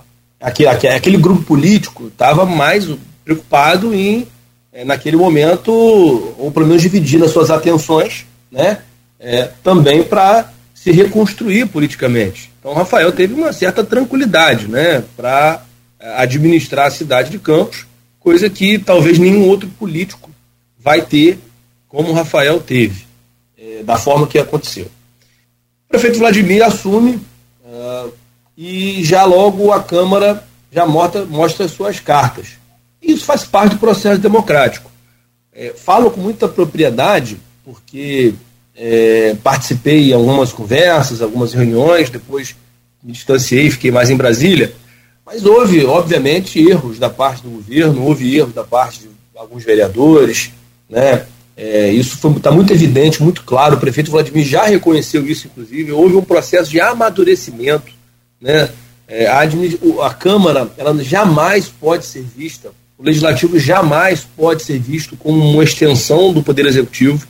aquele, aquele grupo político estava mais preocupado em, é, naquele momento, ou pelo menos dividir as suas atenções, né, é, também para se reconstruir politicamente. Então, Rafael teve uma certa tranquilidade né, para é, administrar a cidade de Campos, coisa que talvez nenhum outro político vai ter como Rafael teve, é, da forma que aconteceu. O prefeito Vladimir assume uh, e já logo a Câmara já mostra, mostra suas cartas. Isso faz parte do processo democrático. É, falo com muita propriedade, porque é, participei em algumas conversas, algumas reuniões, depois me distanciei, fiquei mais em Brasília. Mas houve, obviamente, erros da parte do governo, houve erros da parte de alguns vereadores, né? É, isso está muito evidente, muito claro. O prefeito Vladimir já reconheceu isso, inclusive. Houve um processo de amadurecimento né? É, a, a Câmara ela jamais pode ser vista, o Legislativo jamais pode ser visto como uma extensão do Poder Executivo.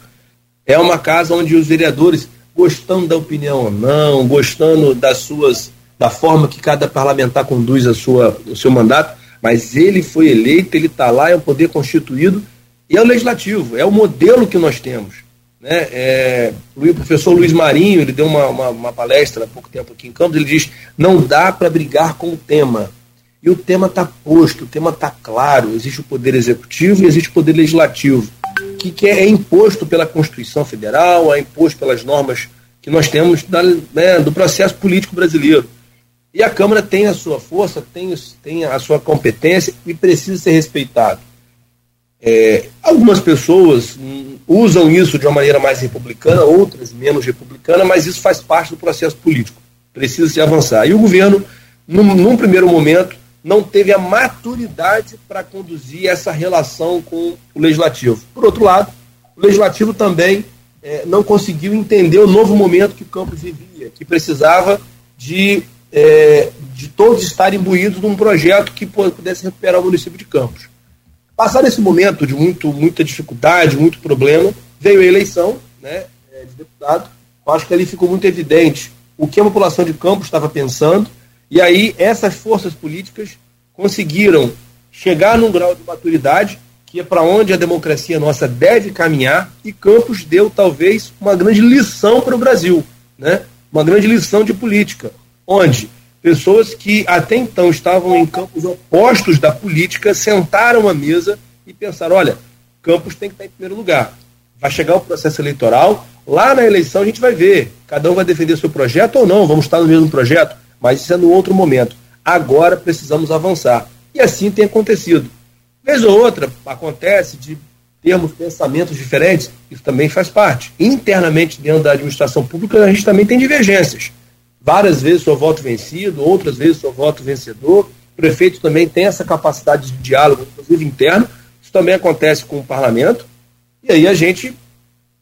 É uma casa onde os vereadores, gostando da opinião ou não, gostando das suas, da forma que cada parlamentar conduz a sua, o seu mandato, mas ele foi eleito, ele está lá, é um poder constituído e é o legislativo, é o modelo que nós temos. Né? É, o professor Luiz Marinho, ele deu uma, uma, uma, palestra há pouco tempo aqui em Campos, ele diz, não dá para brigar com o tema. E o tema está posto, o tema está claro, existe o poder executivo e existe o poder legislativo, que, que é, imposto pela Constituição Federal, é imposto pelas normas que nós temos da, né, do processo político brasileiro. E a Câmara tem a sua força, tem, tem a sua competência e precisa ser respeitado. É, algumas pessoas usam isso de uma maneira mais republicana, outras menos republicana, mas isso faz parte do processo político. Precisa se avançar. E o governo, num, num primeiro momento, não teve a maturidade para conduzir essa relação com o legislativo. Por outro lado, o legislativo também é, não conseguiu entender o novo momento que o Campos vivia, que precisava de, é, de todos estarem imbuídos num projeto que pudesse recuperar o município de Campos. Passado esse momento de muito, muita dificuldade, muito problema, veio a eleição né, é, de deputado. Eu acho que ali ficou muito evidente o que a população de Campos estava pensando, e aí essas forças políticas conseguiram chegar num grau de maturidade que é para onde a democracia nossa deve caminhar, e Campos deu talvez uma grande lição para o Brasil, né? uma grande lição de política, onde Pessoas que até então estavam em campos opostos da política sentaram à mesa e pensaram: olha, Campos tem que estar em primeiro lugar. Vai chegar o processo eleitoral, lá na eleição a gente vai ver. Cada um vai defender seu projeto ou não, vamos estar no mesmo projeto, mas isso é no outro momento. Agora precisamos avançar. E assim tem acontecido. Vez ou outra acontece de termos pensamentos diferentes, isso também faz parte. Internamente, dentro da administração pública, a gente também tem divergências. Várias vezes sou voto vencido, outras vezes sou voto vencedor. O prefeito também tem essa capacidade de diálogo, inclusive interno. Isso também acontece com o parlamento. E aí a gente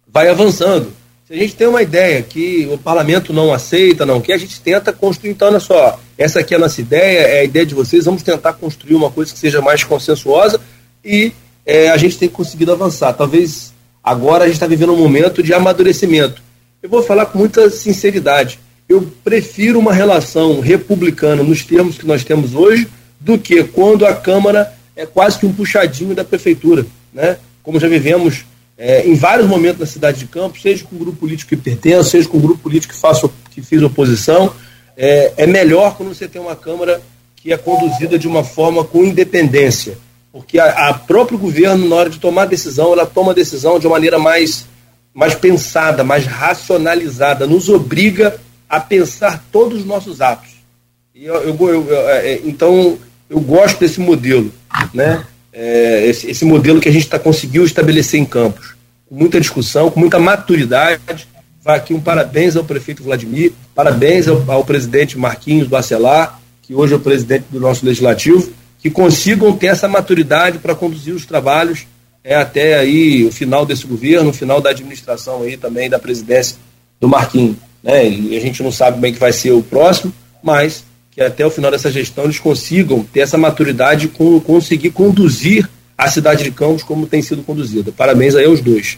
vai avançando. Se a gente tem uma ideia que o parlamento não aceita, não quer, a gente tenta construir, então, olha só, essa aqui é a nossa ideia, é a ideia de vocês, vamos tentar construir uma coisa que seja mais consensuosa e é, a gente tem conseguido avançar. Talvez Agora a gente está vivendo um momento de amadurecimento. Eu vou falar com muita sinceridade. Eu prefiro uma relação republicana nos termos que nós temos hoje do que quando a Câmara é quase que um puxadinho da prefeitura, né? Como já vivemos é, em vários momentos na cidade de Campos, seja com o grupo político que pertence, seja com o grupo político que, faço, que fiz oposição, é, é melhor quando você tem uma Câmara que é conduzida de uma forma com independência, porque a, a próprio governo, na hora de tomar decisão, ela toma decisão de uma maneira mais, mais pensada, mais racionalizada, nos obriga a pensar todos os nossos atos. E eu, eu, eu, eu é, é, então, eu gosto desse modelo, né? É, esse, esse modelo que a gente tá, conseguiu estabelecer em Campos, com muita discussão, com muita maturidade. Vai aqui um parabéns ao prefeito Vladimir, parabéns ao, ao presidente Marquinhos Bacelar, que hoje é o presidente do nosso legislativo, que consigam ter essa maturidade para conduzir os trabalhos é, até aí o final desse governo, o final da administração aí também da presidência do Marquinhos. Né? E a gente não sabe bem que vai ser o próximo, mas que até o final dessa gestão eles consigam ter essa maturidade com conseguir conduzir a cidade de Campos como tem sido conduzida. Parabéns aí aos dois.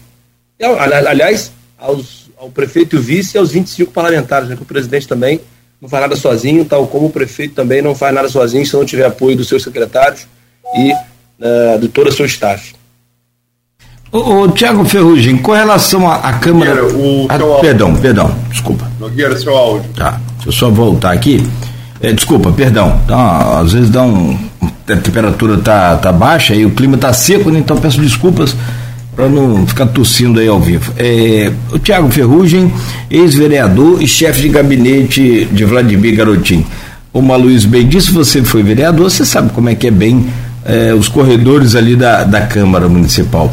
E, aliás, aos, ao prefeito e o vice e aos 25 parlamentares, né, que o presidente também não faz nada sozinho, tal como o prefeito também não faz nada sozinho se não tiver apoio dos seus secretários e uh, de todo o seu staff. Ô, ô Tiago Ferrugem, com relação à Câmara. o ah, perdão, perdão, desculpa. Nogueira, seu áudio. Tá, deixa eu só voltar aqui. É, desculpa, perdão. Então, às vezes dá um. A temperatura tá, tá baixa e o clima tá seco, né? então peço desculpas para não ficar tossindo aí ao vivo. É, o Tiago Ferrugem, ex-vereador e chefe de gabinete de Vladimir Garotinho. Como a Luiz bem disse, você foi vereador, você sabe como é que é bem é, os corredores ali da, da Câmara Municipal.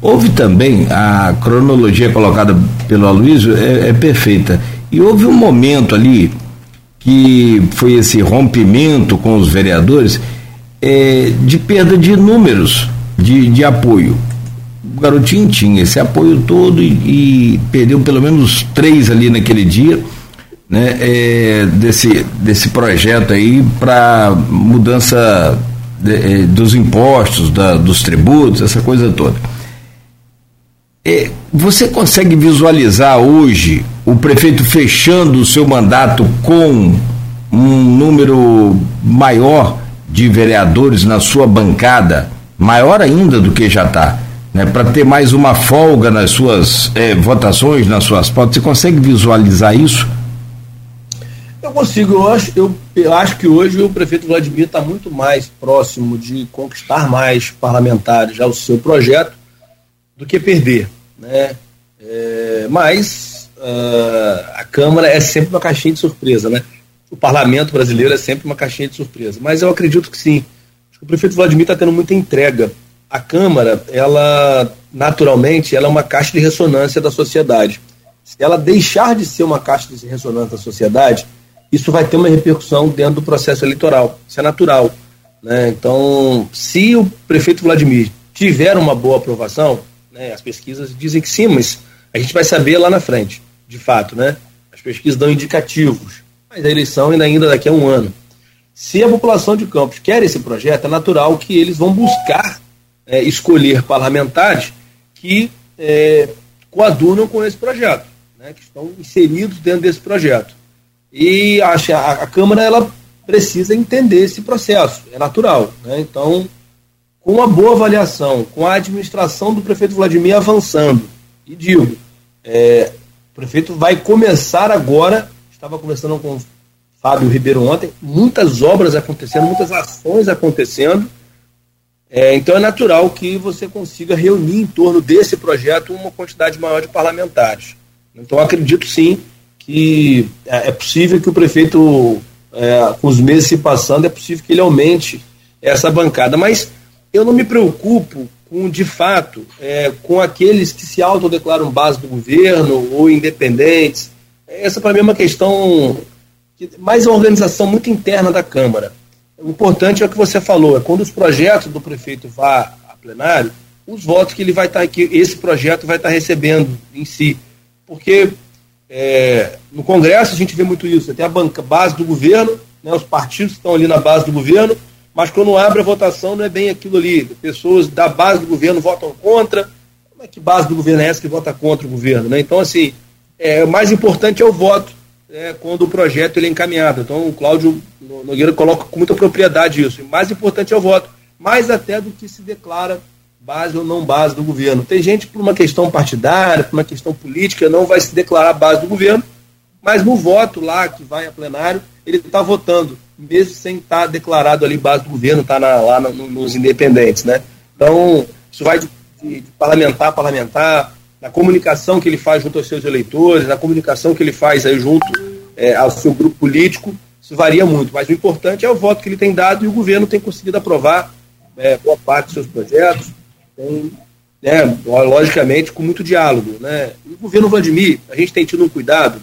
Houve também, a cronologia colocada pelo Aloysio é, é perfeita, e houve um momento ali que foi esse rompimento com os vereadores é, de perda de números de, de apoio o garotinho tinha esse apoio todo e, e perdeu pelo menos três ali naquele dia, né, é, desse, desse projeto aí para mudança de, é, dos impostos, da, dos tributos, essa coisa toda. É, você consegue visualizar hoje o prefeito fechando o seu mandato com um número maior de vereadores na sua bancada, maior ainda do que já está? né, para ter mais uma folga nas suas é, votações, nas suas pautas. Você consegue visualizar isso? Eu consigo. Eu acho, eu, eu acho que hoje o prefeito Vladimir está muito mais próximo de conquistar mais parlamentares ao seu projeto do que perder. Né? É, mas uh, a Câmara é sempre uma caixinha de surpresa. Né? O parlamento brasileiro é sempre uma caixinha de surpresa. Mas eu acredito que sim. O prefeito Vladimir está tendo muita entrega a Câmara, ela naturalmente, ela é uma caixa de ressonância da sociedade. Se ela deixar de ser uma caixa de ressonância da sociedade, isso vai ter uma repercussão dentro do processo eleitoral. Isso é natural. Né? Então, se o prefeito Vladimir tiver uma boa aprovação, né, as pesquisas dizem que sim, mas a gente vai saber lá na frente, de fato. Né? As pesquisas dão indicativos, mas a eleição ainda, ainda daqui a um ano. Se a população de Campos quer esse projeto, é natural que eles vão buscar é, escolher parlamentares que é, coadunam com esse projeto, né, que estão inseridos dentro desse projeto. E a, a, a Câmara ela precisa entender esse processo, é natural. Né? Então, com uma boa avaliação, com a administração do prefeito Vladimir avançando, e digo, é, prefeito vai começar agora, estava conversando com o Fábio Ribeiro ontem, muitas obras acontecendo, muitas ações acontecendo, é, então é natural que você consiga reunir em torno desse projeto uma quantidade maior de parlamentares. Então acredito sim que é, é possível que o prefeito, é, com os meses se passando, é possível que ele aumente essa bancada. Mas eu não me preocupo com, de fato, é, com aqueles que se autodeclaram base do governo ou independentes. Essa para mim é uma questão que mais uma organização muito interna da Câmara. O importante é o que você falou, é quando os projetos do prefeito vá a plenário, os votos que ele vai estar tá, que esse projeto vai estar tá recebendo em si. Porque é, no Congresso a gente vê muito isso, tem a banca base do governo, né, os partidos estão ali na base do governo, mas quando abre a votação não é bem aquilo ali. Pessoas da base do governo votam contra, como é que base do governo é essa que vota contra o governo? Né? Então, assim, é, o mais importante é o voto é, quando o projeto ele é encaminhado. Então, o Cláudio Nogueira coloca com muita propriedade isso. O mais importante é o voto, mais até do que se declara base ou não base do governo. Tem gente por uma questão partidária, por uma questão política, não vai se declarar base do governo, mas no voto lá que vai a plenário, ele está votando, mesmo sem estar tá declarado ali base do governo, está lá no, nos independentes. Né? Então, isso vai de, de, de parlamentar a parlamentar, na comunicação que ele faz junto aos seus eleitores, na comunicação que ele faz aí junto é, ao seu grupo político, isso varia muito. Mas o importante é o voto que ele tem dado e o governo tem conseguido aprovar é, boa parte dos seus projetos, tem, né, logicamente, com muito diálogo. Né? O governo Vladimir, a gente tem tido um cuidado,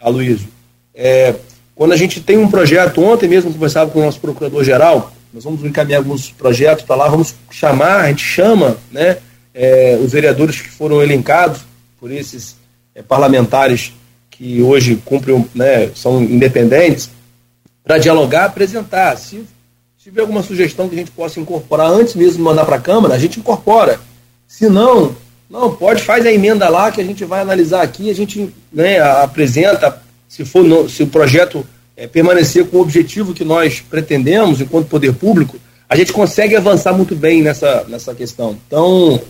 Aloysio, é, quando a gente tem um projeto, ontem mesmo conversava com o nosso procurador-geral, nós vamos encaminhar alguns projetos para lá, vamos chamar, a gente chama né, é, os vereadores que foram elencados por esses é, parlamentares que hoje cumprem, né, são independentes, para dialogar, apresentar. Se tiver alguma sugestão que a gente possa incorporar antes mesmo de mandar para a Câmara, a gente incorpora. Se não, não, pode, faz a emenda lá que a gente vai analisar aqui, a gente né, apresenta, se, for no, se o projeto é, permanecer com o objetivo que nós pretendemos enquanto poder público, a gente consegue avançar muito bem nessa, nessa questão. Então,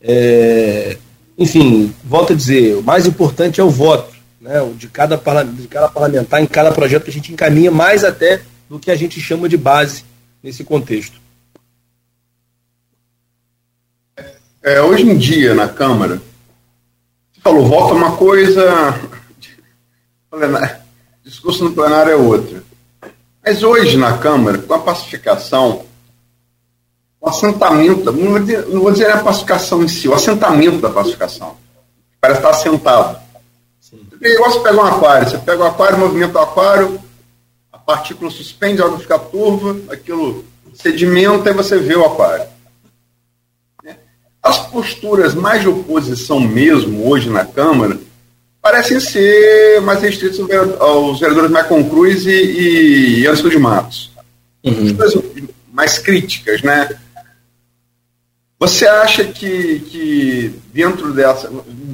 é, enfim, volto a dizer, o mais importante é o voto né, de, cada de cada parlamentar em cada projeto que a gente encaminha, mais até do que a gente chama de base nesse contexto. É, hoje em dia, na Câmara, você falou, voto é uma coisa, discurso no plenário é outra. Mas hoje, na Câmara, com a pacificação, o assentamento, não vou, dizer, a pacificação em si, o assentamento da pacificação. Parece estar assentado. Sim. Você pega um aquário, você pega o aquário, movimenta o aquário, a partícula suspende, a água fica turva, aquilo sedimenta e você vê o aquário. As posturas mais de oposição mesmo hoje na Câmara parecem ser mais restritas aos vereadores Maicon Cruz e, e Anderson de Matos. Uhum. Mais críticas, né? Você acha que, que dentro dessa.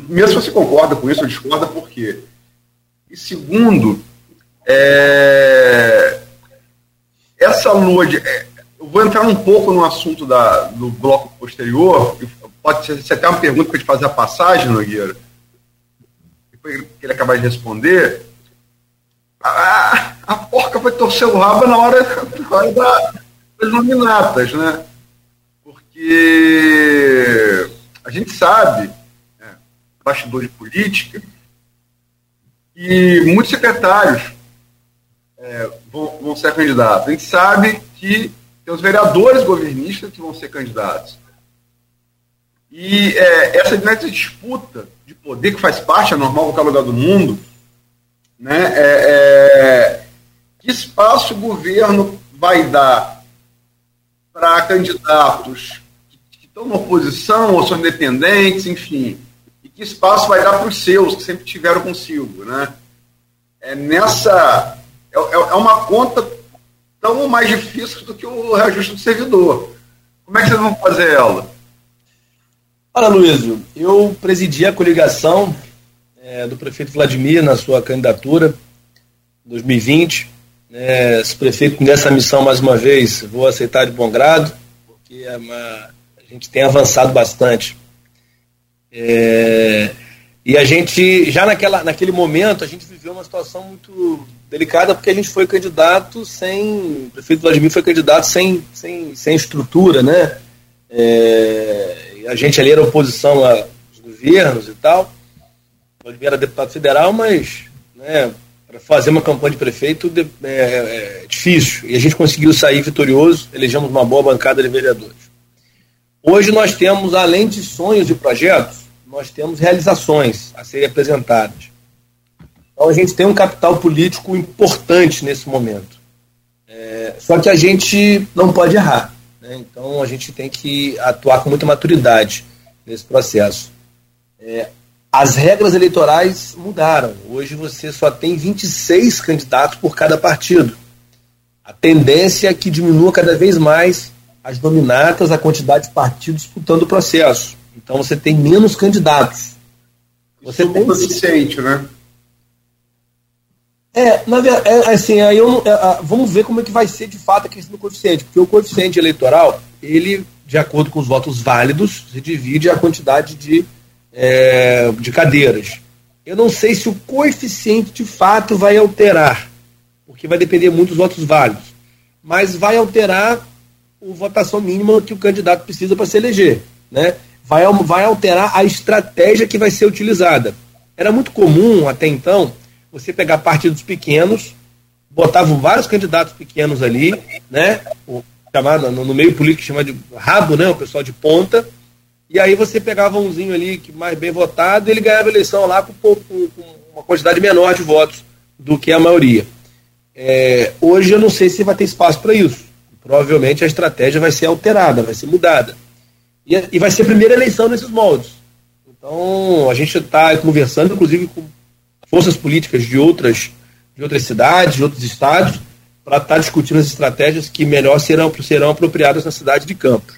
Mesmo se você concorda com isso ou discorda, por quê? E segundo, é, essa lua de. É, eu vou entrar um pouco no assunto da, do bloco posterior, pode ser até uma pergunta para te fazer a passagem, Nogueira, que ele acabar de responder. A, a porca foi torcer o rabo na hora, na hora da, das nominatas, né? porque a gente sabe, né, bastidor de política, que muitos secretários é, vão, vão, ser candidatos. A gente sabe que tem os vereadores governistas que vão ser candidatos. E é, essa, nessa disputa de poder, que faz parte, é normal qualquer lugar do mundo, né, é, é que espaço o governo vai dar para candidatos estão na oposição ou são independentes, enfim. E que espaço vai dar para os seus, que sempre tiveram consigo, né? É nessa... É, é, é uma conta tão mais difícil do que o reajuste do servidor. Como é que vocês vão fazer ela? Olha, Luísio, eu presidi a coligação é, do prefeito Vladimir na sua candidatura 2020. É, se o prefeito nessa missão mais uma vez, vou aceitar de bom grado, porque é uma, a gente tem avançado bastante. É, e a gente, já naquela, naquele momento, a gente viveu uma situação muito delicada, porque a gente foi candidato sem. O prefeito Vladimir foi candidato sem, sem, sem estrutura, né? É, a gente ali era oposição aos governos e tal. O Vladimir era deputado federal, mas né, para fazer uma campanha de prefeito é, é, é difícil. E a gente conseguiu sair vitorioso, elegemos uma boa bancada de vereadores. Hoje nós temos, além de sonhos e projetos, nós temos realizações a serem apresentadas. Então a gente tem um capital político importante nesse momento. É, só que a gente não pode errar. Né? Então a gente tem que atuar com muita maturidade nesse processo. É, as regras eleitorais mudaram. Hoje você só tem 26 candidatos por cada partido. A tendência é que diminua cada vez mais as nominatas, a quantidade de partidos disputando o processo. Então você tem menos candidatos. Você Isso tem suficiente, né? É, na verdade, é, assim, aí eu, é, vamos ver como é que vai ser de fato a questão do coeficiente, porque o coeficiente eleitoral, ele, de acordo com os votos válidos, se divide a quantidade de, é, de cadeiras. Eu não sei se o coeficiente de fato vai alterar, porque vai depender muito dos votos válidos, mas vai alterar a votação mínima que o candidato precisa para se eleger, né? Vai, vai alterar a estratégia que vai ser utilizada. Era muito comum até então você pegar partidos pequenos, botavam vários candidatos pequenos ali, né? O, chamado, no, meio político chama de rabo, né? O pessoal de ponta. E aí você pegava umzinho ali que mais bem votado, e ele ganhava a eleição lá com, com, com uma quantidade menor de votos do que a maioria. É, hoje eu não sei se vai ter espaço para isso. Provavelmente a estratégia vai ser alterada, vai ser mudada. E, e vai ser a primeira eleição nesses moldes. Então a gente está conversando, inclusive, com forças políticas de outras, de outras cidades, de outros estados, para estar tá discutindo as estratégias que melhor serão, serão apropriadas na cidade de Campos.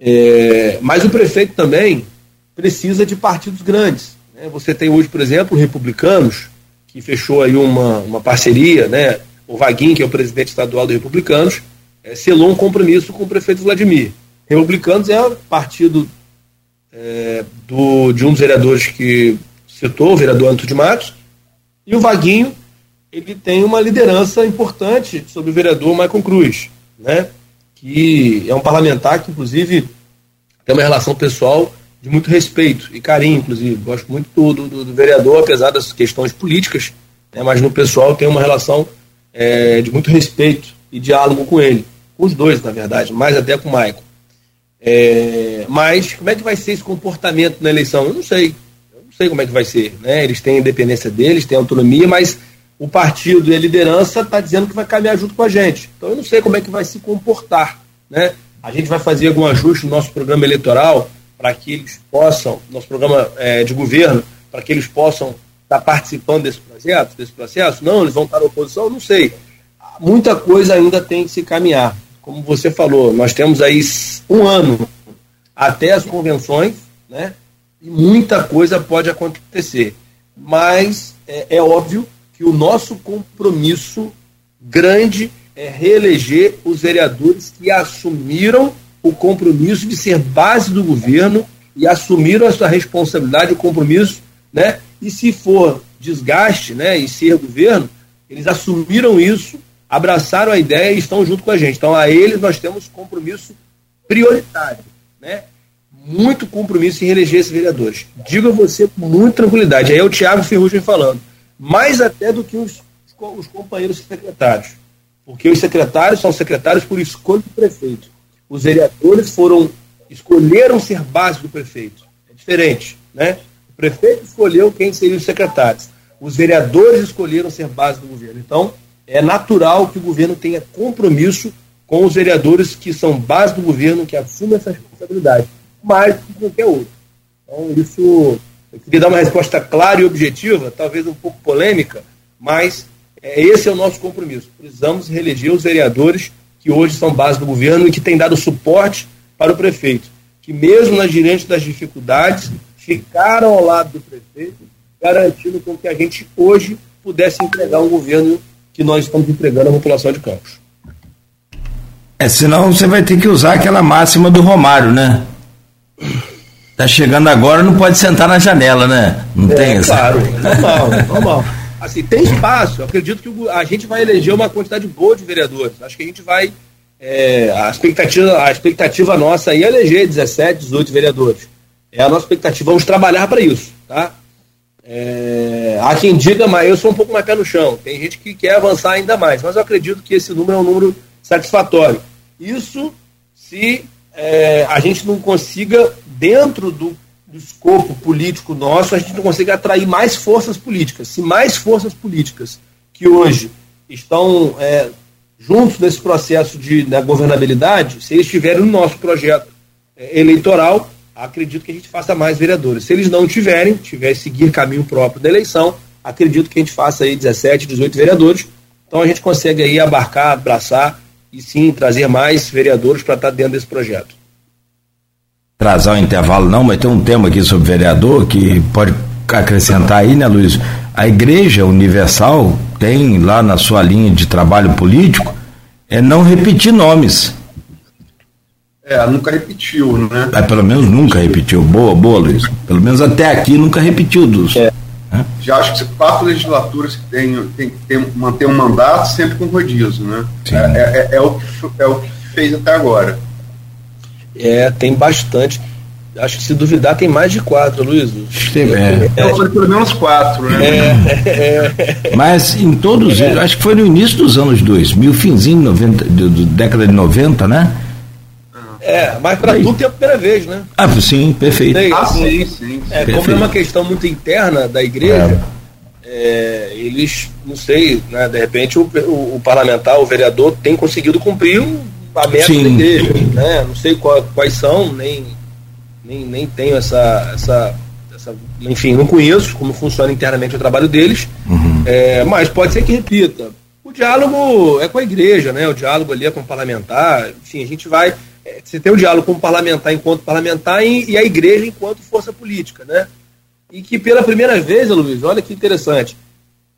É, mas o prefeito também precisa de partidos grandes. Né? Você tem hoje, por exemplo, republicanos, que fechou aí uma, uma parceria, né? o Vaguinho, que é o presidente estadual do Republicanos, é, selou um compromisso com o prefeito Vladimir. Republicanos é partido é, do, de um dos vereadores que citou, o vereador Antônio de Matos, e o Vaguinho, ele tem uma liderança importante sobre o vereador Maicon Cruz, né? que é um parlamentar que, inclusive, tem uma relação pessoal de muito respeito e carinho, inclusive. Gosto muito do, do, do vereador, apesar das questões políticas, né? mas no pessoal tem uma relação é, de muito respeito e diálogo com ele. Com os dois, na verdade, mais até com o Maicon. É, mas como é que vai ser esse comportamento na eleição? Eu não sei sei como é que vai ser. Né? Eles têm independência deles, têm autonomia, mas o partido e a liderança está dizendo que vai caminhar junto com a gente. Então eu não sei como é que vai se comportar. Né? A gente vai fazer algum ajuste no nosso programa eleitoral para que eles possam, nosso programa é, de governo, para que eles possam estar tá participando desse projeto, desse processo. Não, eles vão estar na oposição, não sei. Muita coisa ainda tem que se caminhar. Como você falou, nós temos aí um ano até as convenções, né? E muita coisa pode acontecer. Mas é, é óbvio que o nosso compromisso grande é reeleger os vereadores que assumiram o compromisso de ser base do governo e assumiram a sua responsabilidade, o compromisso, né? E se for desgaste, né, e ser governo, eles assumiram isso, abraçaram a ideia e estão junto com a gente. Então, a eles nós temos compromisso prioritário, né? Muito compromisso em reeleger esses vereadores. Digo a você com muita tranquilidade. Aí é o Tiago Ferrugem falando. Mais até do que os, os companheiros secretários. Porque os secretários são secretários por escolha do prefeito. Os vereadores foram escolheram ser base do prefeito. É diferente, né? O prefeito escolheu quem seriam os secretários. Os vereadores escolheram ser base do governo. Então, é natural que o governo tenha compromisso com os vereadores que são base do governo, que assumem essa responsabilidade mais do que qualquer outro. Então, isso, eu queria dar uma resposta clara e objetiva, talvez um pouco polêmica, mas é, esse é o nosso compromisso. Precisamos reeleger os vereadores que hoje são base do governo e que têm dado suporte para o prefeito, que mesmo nas diante das dificuldades, ficaram ao lado do prefeito, garantindo com que a gente hoje pudesse entregar um governo que nós estamos entregando à população de Campos. É, senão você vai ter que usar aquela máxima do Romário, né? Tá chegando agora, não pode sentar na janela, né? Não é, tem essa. Claro, normal, normal. Assim, tem espaço. Eu acredito que a gente vai eleger uma quantidade boa de vereadores. Acho que a gente vai. É, a, expectativa, a expectativa nossa aí é eleger 17, 18 vereadores. É a nossa expectativa. Vamos trabalhar para isso, tá? É, há quem diga, mas eu sou um pouco mais pé no chão. Tem gente que quer avançar ainda mais, mas eu acredito que esse número é um número satisfatório. Isso se é, a gente não consiga, dentro do, do escopo político nosso, a gente não consiga atrair mais forças políticas. Se mais forças políticas que hoje estão é, juntos nesse processo de né, governabilidade, se eles estiverem no nosso projeto é, eleitoral, acredito que a gente faça mais vereadores. Se eles não tiverem, tiver seguir caminho próprio da eleição, acredito que a gente faça aí 17, 18 vereadores. Então a gente consegue aí abarcar, abraçar e sim trazer mais vereadores para estar dentro desse projeto. atrasar o intervalo não, mas tem um tema aqui sobre vereador que pode acrescentar aí, né, Luiz? A Igreja Universal tem lá na sua linha de trabalho político é não repetir nomes. É, nunca repetiu, né? É, pelo menos nunca repetiu. Boa, boa, Luiz. Pelo menos até aqui nunca repetiu dos. É. É? Já acho que quatro legislaturas que tem, tem que ter, manter um mandato sempre com rodízio, né? É, é, é, o que, é o que fez até agora. É, tem bastante. Acho que se duvidar tem mais de quatro, Luiz. Tem, é. é. pelo menos quatro, né? É, é. Mas em todos eles, acho que foi no início dos anos 2000, finzinho 90, do, do década de 90, né? É, mas para tudo tem a primeira vez, né? Ah, sim, perfeito. Ah, sim, sim. É, como é uma questão muito interna da igreja, é. É, eles, não sei, né, de repente o, o, o, parlamentar, o vereador, tem conseguido cumprir a meta sim. da igreja. Né? Não sei qual, quais são, nem, nem, nem tenho essa, essa, essa. Enfim, não conheço como funciona internamente o trabalho deles, uhum. é, mas pode ser que repita. O diálogo é com a igreja, né? O diálogo ali é com o parlamentar, enfim, a gente vai você tem o diálogo com o parlamentar enquanto parlamentar e, a igreja enquanto força política, né? E que pela primeira vez, Luiz, olha que interessante,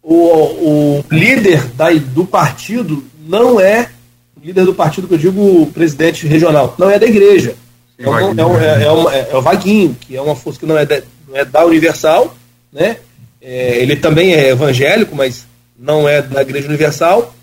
o, o líder da, do partido não é o líder do partido que eu digo o presidente regional, não é da igreja. É, um, é, um, é, é, uma, é, é, o Vaguinho, que é uma força que não é, da, não é da Universal, né? É, ele também é evangélico, mas não é da Igreja Universal,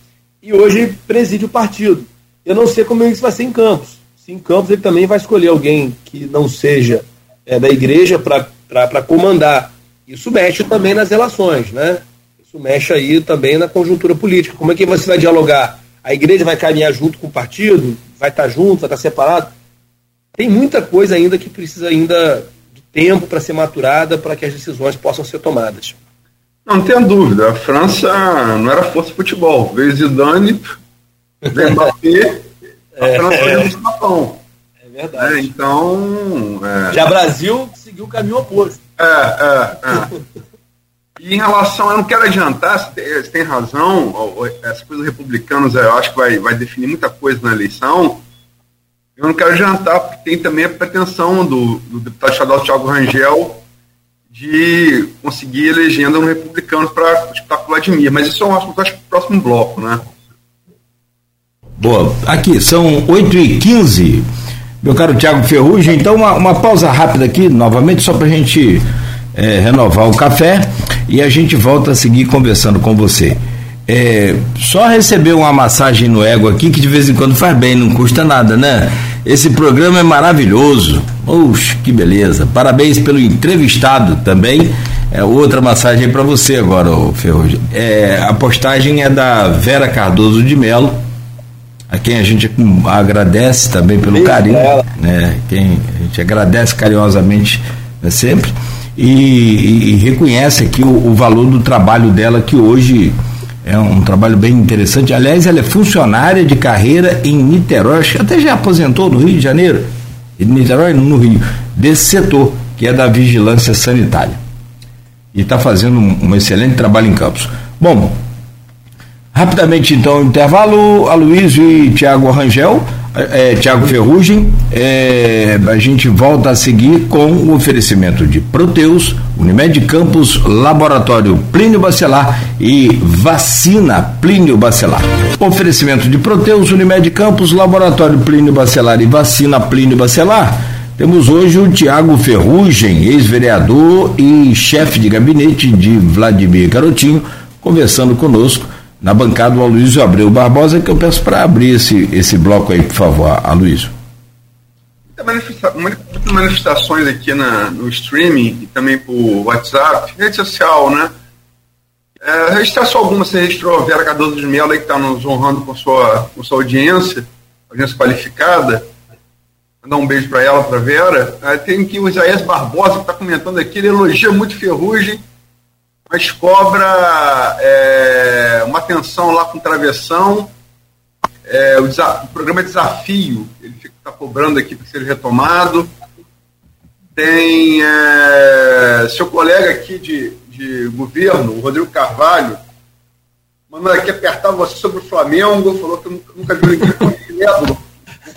e hoje preside o partido. Eu não sei como isso vai ser em Campos em Campos ele também vai escolher alguém que não seja é, da igreja para comandar. Isso mexe também nas relações, né? Isso mexe aí também na conjuntura política. Como é que você vai dialogar? A igreja vai caminhar junto com o partido? Vai estar junto? Vai estar separado? Tem muita coisa ainda que precisa ainda de tempo para ser maturada para que as decisões possam ser tomadas. Não, não tenha dúvida. A França não era força de futebol. Veio Zidane, veio Mbappé, é, é. Japão. É verdade. É, então. É... Já Brasil seguiu o caminho oposto. É, é, é. E em relação, eu não quero adiantar, você tem, tem razão, as coisas republicanas eu acho que vai, vai definir muita coisa na eleição. Eu não quero adiantar, porque tem também a pretensão do, do deputado estadual Thiago Rangel de conseguir legenda no republicano para disputar com o Vladimir. Mas isso é um assunto, acho que, próximo bloco, né? Boa. Aqui, são 8 e 15 meu caro Tiago Ferrugem. Então, uma, uma, pausa rápida aqui, novamente, só para a gente é, renovar o café e a gente volta a seguir conversando com você. É, só receber uma massagem no ego aqui, que de vez em quando faz bem, não custa nada, né? Esse programa é maravilhoso. Oxe, que beleza. Parabéns pelo entrevistado também. É outra massagem para você agora, Ferrugem. É, a postagem é da Vera Cardoso de Melo a quem a gente agradece também pelo carinho, né? Quem a gente agradece carinhosamente né, sempre e, e, e, reconhece aqui o, o, valor do trabalho dela que hoje é um trabalho bem interessante. Aliás, ela é funcionária de carreira em Niterói, acho que até já aposentou no Rio de Janeiro, em Niterói, no Rio, desse setor que é da vigilância sanitária e está fazendo um, um excelente trabalho em Campos. Bom, Rapidamente, então, intervalo, Aloysio e Tiago Rangel, é, Tiago Ferrugem, é, a gente volta a seguir com o oferecimento de Proteus, Unimed Campos, Laboratório Plínio Bacelar e Vacina Plínio Bacelar. Oferecimento de Proteus, Unimed Campos, Laboratório Plínio Bacelar e Vacina Plínio Bacelar. Temos hoje o Tiago Ferrugem, ex-vereador e chefe de gabinete de Vladimir Garotinho, conversando conosco na bancada o Aloysio Abreu Barbosa, que eu peço para abrir esse, esse bloco aí, por favor, Aloysio. Muitas manifestações aqui na, no streaming e também por WhatsApp, rede social, né? É, registrar só alguma, você registrou a Vera Cardoso de Mello aí que está nos honrando com sua, com sua audiência, audiência qualificada. Mandar um beijo para ela, para Vera. É, tem aqui o Isaías Barbosa que está comentando aqui, ele elogia muito Ferrugem mas cobra é, uma atenção lá com travessão. É, o, o, programa Desafio, ele está cobrando aqui para ser retomado. Tem é, seu colega aqui de, de governo, o Rodrigo Carvalho, mandando aqui apertar você sobre o Flamengo, falou que nunca, viu ninguém com medo do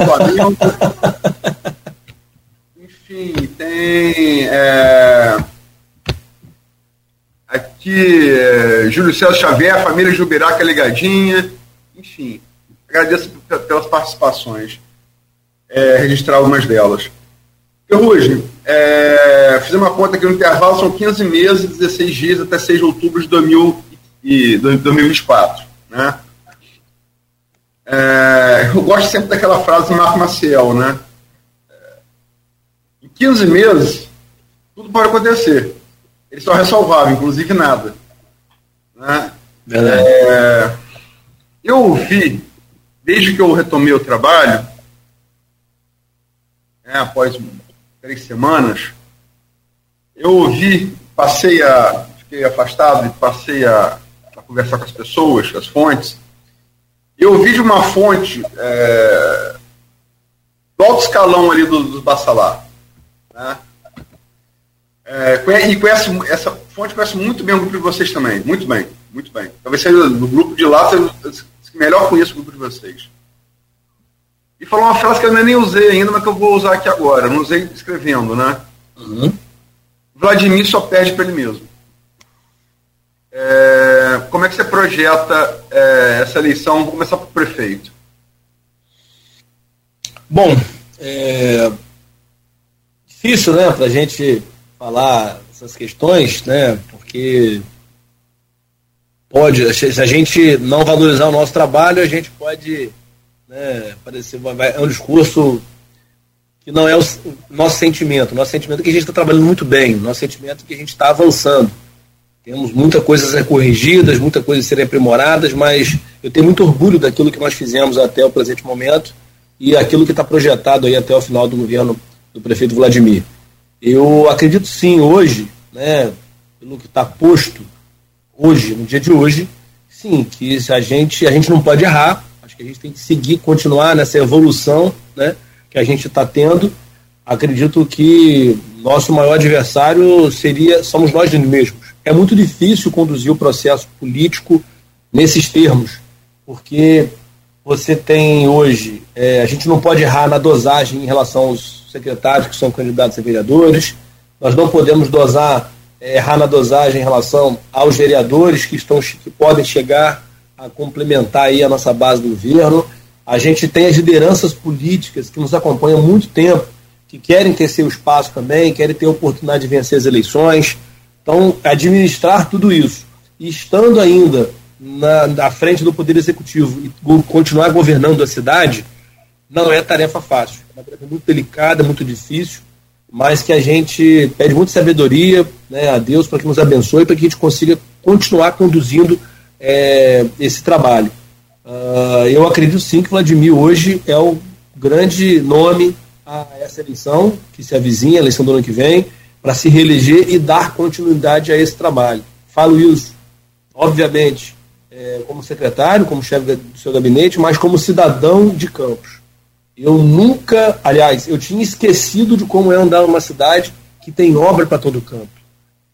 Flamengo. Sim, tem. É, aqui, é, Júlio César Xavier, família Jubiraca ligadinha. Enfim, agradeço pelas participações. É, registrar algumas delas. Ferrugem, é, fiz uma conta aqui no intervalo, são 15 meses, 16 dias até 6 de outubro de 2000 e 2024. Né? É, eu gosto sempre daquela frase do Marco Maciel, né? Em 15 meses, tudo pode acontecer. Ele só resolvável, inclusive nada. Né? É, eu vi, desde que eu retomei o trabalho, né, após três semanas, eu ouvi, passei a, fiquei afastado e passei a, a, conversar com as pessoas, as fontes, eu ouvi de uma fonte é, do alto escalão ali dos do Bassalá, né? É, e conhece, essa fonte conhece muito bem o grupo de vocês também, muito bem, muito bem. Talvez seja do grupo de lá, eu melhor conheço o grupo de vocês. E falou uma frase que eu nem usei ainda, mas que eu vou usar aqui agora. não usei escrevendo, né? Uhum. Vladimir só perde para ele mesmo. É, como é que você projeta é, essa eleição? Vou começar para o prefeito. Bom, é difícil, né, para a gente falar essas questões, né, porque pode, se a gente não valorizar o nosso trabalho, a gente pode né, parecer, é um discurso que não é o nosso sentimento. Nosso sentimento é que a gente está trabalhando muito bem, nosso sentimento é que a gente está avançando. Temos muitas coisas a ser corrigidas, muitas coisas a serem aprimoradas, mas eu tenho muito orgulho daquilo que nós fizemos até o presente momento e aquilo que está projetado aí até o final do governo do prefeito Vladimir. Eu acredito sim hoje, né, pelo que está posto hoje, no dia de hoje, sim, que a gente, a gente não pode errar, que a gente tem que seguir, continuar nessa evolução né, que a gente está tendo. Acredito que nosso maior adversário seria somos nós mesmos. É muito difícil conduzir o processo político nesses termos, porque você tem hoje, é, a gente não pode errar na dosagem em relação aos secretários que são candidatos a vereadores, nós não podemos dosar, é, errar na dosagem em relação aos vereadores que, estão, que podem chegar a complementar aí a nossa base do governo. A gente tem as lideranças políticas que nos acompanham há muito tempo, que querem ter seu espaço também, querem ter a oportunidade de vencer as eleições. Então, administrar tudo isso, e estando ainda na, na frente do Poder Executivo e continuar governando a cidade, não é tarefa fácil. É uma tarefa muito delicada, muito difícil, mas que a gente pede muita sabedoria né, a Deus para que nos abençoe, para que a gente consiga continuar conduzindo é, esse trabalho. Uh, eu acredito sim que Vladimir hoje é o grande nome a essa eleição, que se avizinha, a eleição do ano que vem, para se reeleger e dar continuidade a esse trabalho. Falo isso, obviamente, é, como secretário, como chefe do seu gabinete, mas como cidadão de Campos. Eu nunca, aliás, eu tinha esquecido de como é andar numa cidade que tem obra para todo campo.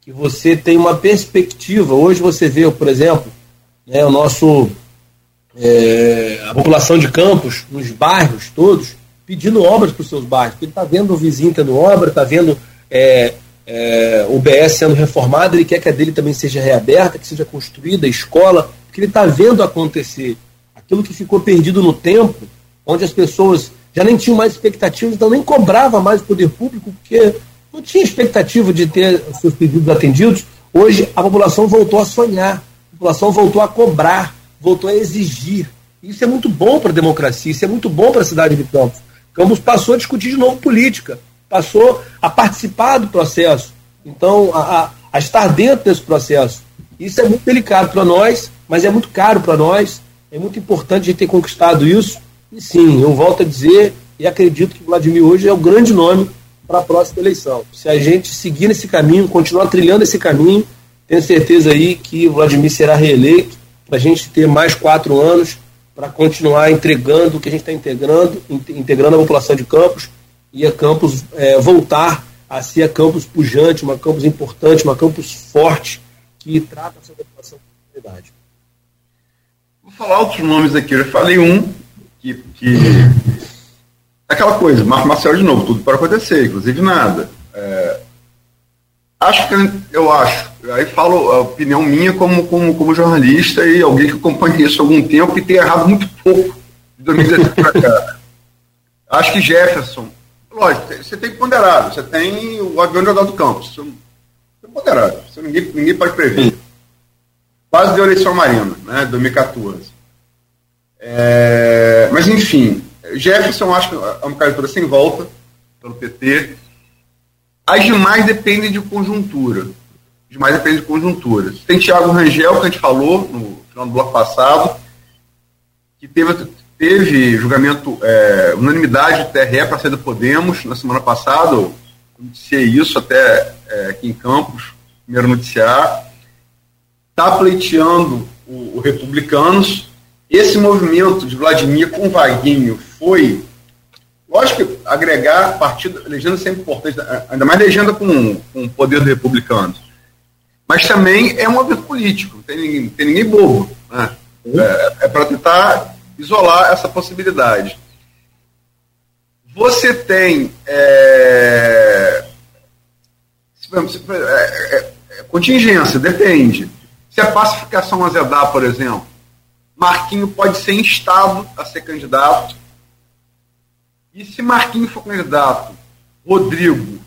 Que você tem uma perspectiva. Hoje você vê, por exemplo, né, o nosso é, a população de Campos, nos bairros todos, pedindo obras para os seus bairros, ele está vendo o vizinho tendo obra, está vendo é, é, o BS sendo reformado, ele quer que a dele também seja reaberta, que seja construída, escola, porque ele está vendo acontecer aquilo que ficou perdido no tempo, onde as pessoas já nem tinham mais expectativas, então nem cobrava mais o poder público, porque não tinha expectativa de ter seus pedidos atendidos. Hoje a população voltou a sonhar a população voltou a cobrar, voltou a exigir. Isso é muito bom para a democracia, isso é muito bom para a cidade de Campos. Campos passou a discutir de novo política, passou a participar do processo, então a, a, estar dentro desse processo. Isso é muito delicado para nós, mas é muito caro para nós, é muito importante a gente ter conquistado isso. E sim, eu volto a dizer e acredito que Vladimir hoje é o grande nome para a próxima eleição. Se a gente seguir nesse caminho, continuar trilhando esse caminho, tenho certeza aí que Vladimir será reeleito para a gente ter mais quatro anos para continuar entregando o que a gente está integrando, integrando a população de Campos e a Campos é, voltar a ser a Campos pujante, uma Campos importante, uma Campos forte que trata a sua população com qualidade. Vou falar outros nomes aqui. Eu já falei um que, que aquela coisa, Marco Marcelo de novo, tudo pode acontecer, inclusive nada. É, acho que eu acho, aí falo a opinião minha como, como, como jornalista e alguém que acompanha isso há algum tempo e tem errado muito pouco de 2017 para cá. Acho que Jefferson, lógico, você tem ponderado, você tem o avião de do Campos, você é ponderado, você, ninguém, ninguém pode prever. Quase deu eleição marina, né, 2014. É, mas enfim, Jefferson acho que é uma candidatura sem volta pelo PT. As demais dependem de conjuntura. As demais dependem de conjuntura. Tem Tiago Rangel, que a gente falou no final do bloco passado, que teve, teve julgamento, é, unanimidade do TRE para sair do Podemos na semana passada. Eu noticiei isso até é, aqui em Campos, primeiro noticiar. Está pleiteando o, o Republicanos esse movimento de Vladimir com Vaguinho foi, lógico que agregar partido, legenda é sempre importante, ainda mais legenda com, com o poder do republicano. Mas também é um movimento político, não tem ninguém, tem ninguém bobo. Né? É, é para tentar isolar essa possibilidade. Você tem é, é, é, é, contingência, depende. Se a pacificação azedar, por exemplo, Marquinho pode ser instado a ser candidato. E se Marquinho for candidato, Rodrigo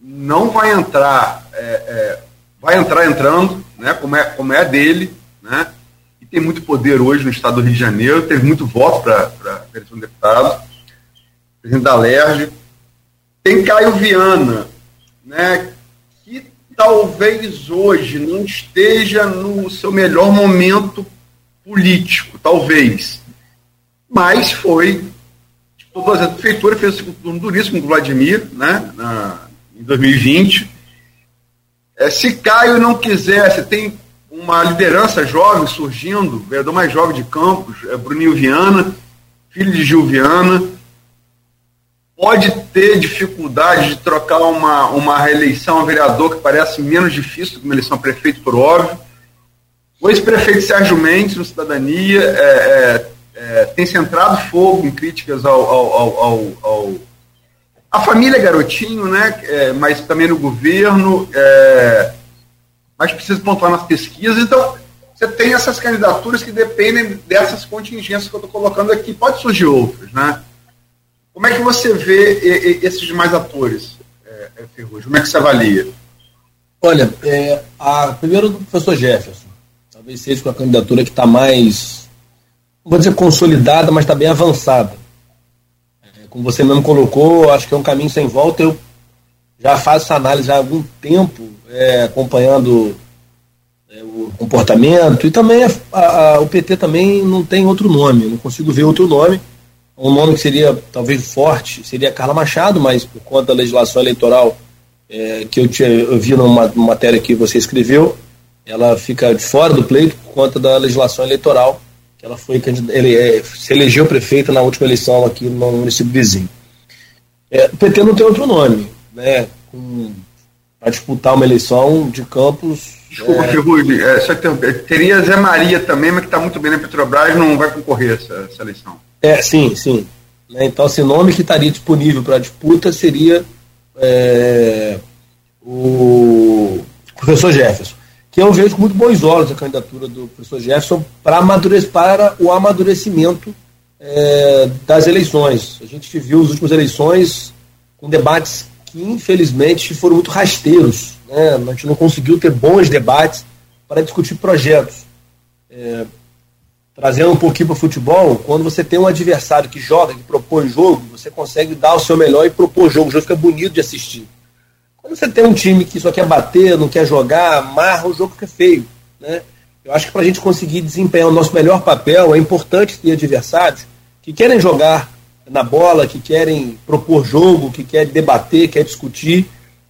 não vai entrar, é, é, vai entrar entrando, né, como, é, como é dele, né, e tem muito poder hoje no estado do Rio de Janeiro, teve muito voto para a eleição de deputado, presidente da LERJ. Tem Caio Viana, né, que talvez hoje não esteja no seu melhor momento político, talvez. Mas foi. Tipo, a prefeitura fez um turno duríssimo com o Vladimir, né, na, em 2020. É, se Caio não quisesse, tem uma liderança jovem surgindo, vereador mais jovem de Campos, é Bruninho Viana, filho de Gil Viana, pode ter dificuldade de trocar uma, uma reeleição a vereador que parece menos difícil do que uma eleição a prefeito, por óbvio. O ex-prefeito Sérgio Mendes, no Cidadania, é, é, é, tem centrado fogo em críticas ao, ao, ao, ao a família Garotinho, né, é, mas também no governo, é, mas precisa pontuar nas pesquisas. Então, você tem essas candidaturas que dependem dessas contingências que eu estou colocando aqui. Pode surgir outras, né? Como é que você vê esses demais atores, é, é Ferrugem? Como é que você avalia? Olha, é, a, primeiro do professor Jefferson talvez seja com a candidatura que está mais, não vou dizer consolidada, mas está bem avançada. É, como você mesmo colocou, acho que é um caminho sem volta. Eu já faço essa análise há algum tempo, é, acompanhando é, o comportamento, e também a, a, o PT também não tem outro nome, não consigo ver outro nome. Um nome que seria talvez forte seria Carla Machado, mas por conta da legislação eleitoral é, que eu, tinha, eu vi numa, numa matéria que você escreveu, ela fica de fora do pleito por conta da legislação eleitoral, que ela foi ele é, se elegeu prefeita na última eleição aqui no município vizinho. É, o PT não tem outro nome, né? Para disputar uma eleição de campos. Desculpa, é... Ferrugem, é, só que teria Zé Maria também, mas que está muito bem na Petrobras, não vai concorrer essa, essa eleição. É, sim, sim. Né, então, esse nome que estaria disponível para disputa seria é, o professor Jefferson que eu vejo com muito bons olhos a candidatura do professor Jefferson para, para o amadurecimento é, das eleições. A gente viu as últimas eleições com debates que, infelizmente, foram muito rasteiros. Né? A gente não conseguiu ter bons debates para discutir projetos. É, trazendo um pouquinho para o futebol, quando você tem um adversário que joga, que propõe jogo, você consegue dar o seu melhor e propor jogo. O jogo fica bonito de assistir. Quando você tem um time que só quer bater, não quer jogar, amarra, o jogo fica feio. Né? Eu acho que para a gente conseguir desempenhar o nosso melhor papel, é importante ter adversários que querem jogar na bola, que querem propor jogo, que querem debater, querem discutir,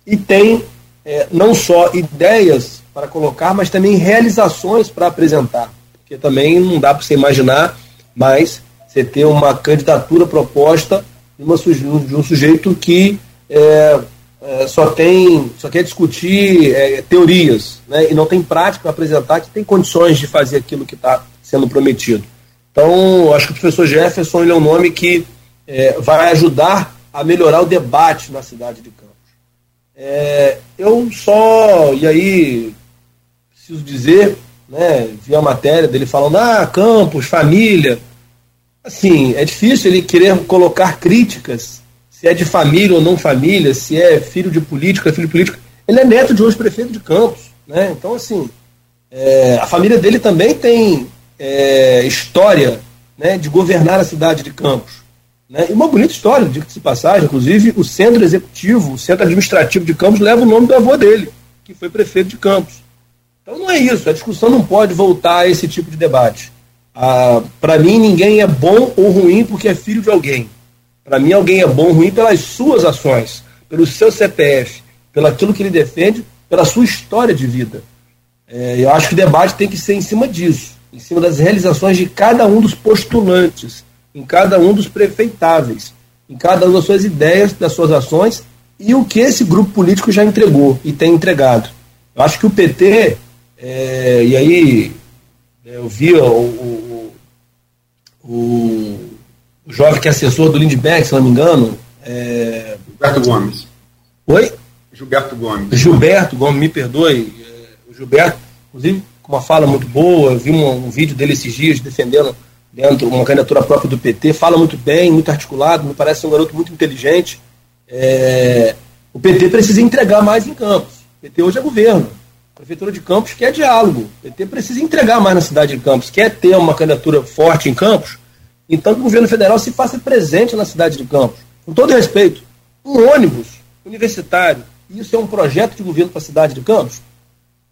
e tem é, não só ideias para colocar, mas também realizações para apresentar. Porque também não dá para você imaginar mais você ter uma candidatura proposta de, uma, de um sujeito que é, é, só tem, só quer discutir é, teorias, né, e não tem prática para apresentar que tem condições de fazer aquilo que está sendo prometido. Então, acho que o professor Jefferson é um nome que é, vai ajudar a melhorar o debate na cidade de Campos. É, eu só, e aí preciso dizer, né, vi a matéria dele falando, ah, Campos, família. Assim, é difícil ele querer colocar críticas, se é de família ou não família, se é filho de político, é filho de político. Ele é neto de hoje prefeito de Campos, né? Então, assim, é, a família dele também tem é, história né, de governar a cidade de Campos. Né? E uma bonita história, diga-se passagem, inclusive o centro executivo, o centro administrativo de Campos leva o nome do avô dele, que foi prefeito de Campos. Então não é isso, a discussão não pode voltar a esse tipo de debate. Ah, Para mim, ninguém é bom ou ruim porque é filho de alguém. Para mim, alguém é bom ou ruim pelas suas ações, pelo seu CPF, pelo aquilo que ele defende, pela sua história de vida. É, eu acho que o debate tem que ser em cima disso, em cima das realizações de cada um dos postulantes, em cada um dos prefeitáveis, em cada uma das suas ideias, das suas ações e o que esse grupo político já entregou e tem entregado. Eu acho que o PT, é, e aí é, eu vi o, o, o, o jovem que é assessor do Lindbergh, se não me engano. É... Gilberto Gomes. Oi? Gilberto Gomes. Gilberto Gomes, me perdoe. É, o Gilberto, inclusive, com uma fala muito boa, eu vi um, um vídeo dele esses dias defendendo dentro uma candidatura própria do PT, fala muito bem, muito articulado, me parece um garoto muito inteligente. É, o PT precisa entregar mais em Campos. O PT hoje é governo. A Prefeitura de Campos quer diálogo. O PT precisa entregar mais na cidade de Campos, quer ter uma candidatura forte em Campos, então que o governo federal se faça presente na cidade de Campos. Com todo respeito, um ônibus universitário, isso é um projeto de governo para a cidade de Campos?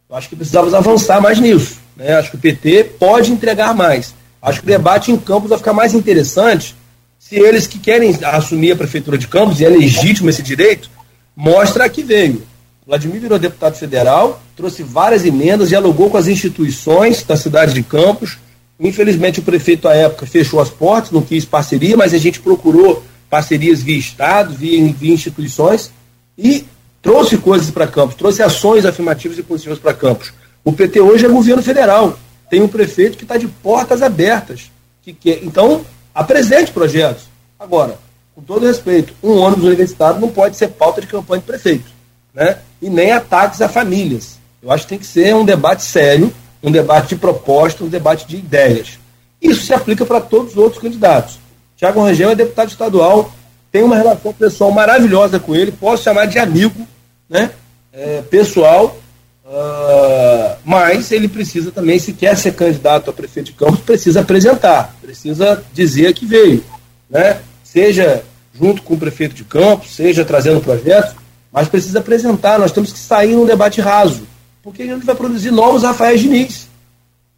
Eu acho que precisamos avançar mais nisso. Né? Acho que o PT pode entregar mais. Acho que o debate em Campos vai ficar mais interessante se eles que querem assumir a prefeitura de Campos, e é legítimo esse direito, mostra que veio. Vladimir virou deputado federal, trouxe várias emendas, dialogou com as instituições da cidade de Campos. Infelizmente, o prefeito, à época, fechou as portas, não quis parceria, mas a gente procurou parcerias via Estado, via, via instituições, e trouxe coisas para Campos, trouxe ações afirmativas e positivas para Campos. O PT hoje é governo federal tem um prefeito que está de portas abertas. Que quer, então, apresente projetos. Agora, com todo respeito, um ônibus universitário não pode ser pauta de campanha de prefeito. Né? E nem ataques a famílias. Eu acho que tem que ser um debate sério, um debate de proposta, um debate de ideias. Isso se aplica para todos os outros candidatos. Tiago Rangel é deputado estadual, tem uma relação pessoal maravilhosa com ele, posso chamar de amigo né? É, pessoal, Uh, mas ele precisa também, se quer ser candidato a prefeito de Campos, precisa apresentar, precisa dizer que veio, né? Seja junto com o prefeito de Campos, seja trazendo projetos, mas precisa apresentar. Nós temos que sair num debate raso, porque a gente vai produzir novos Rafael Diniz,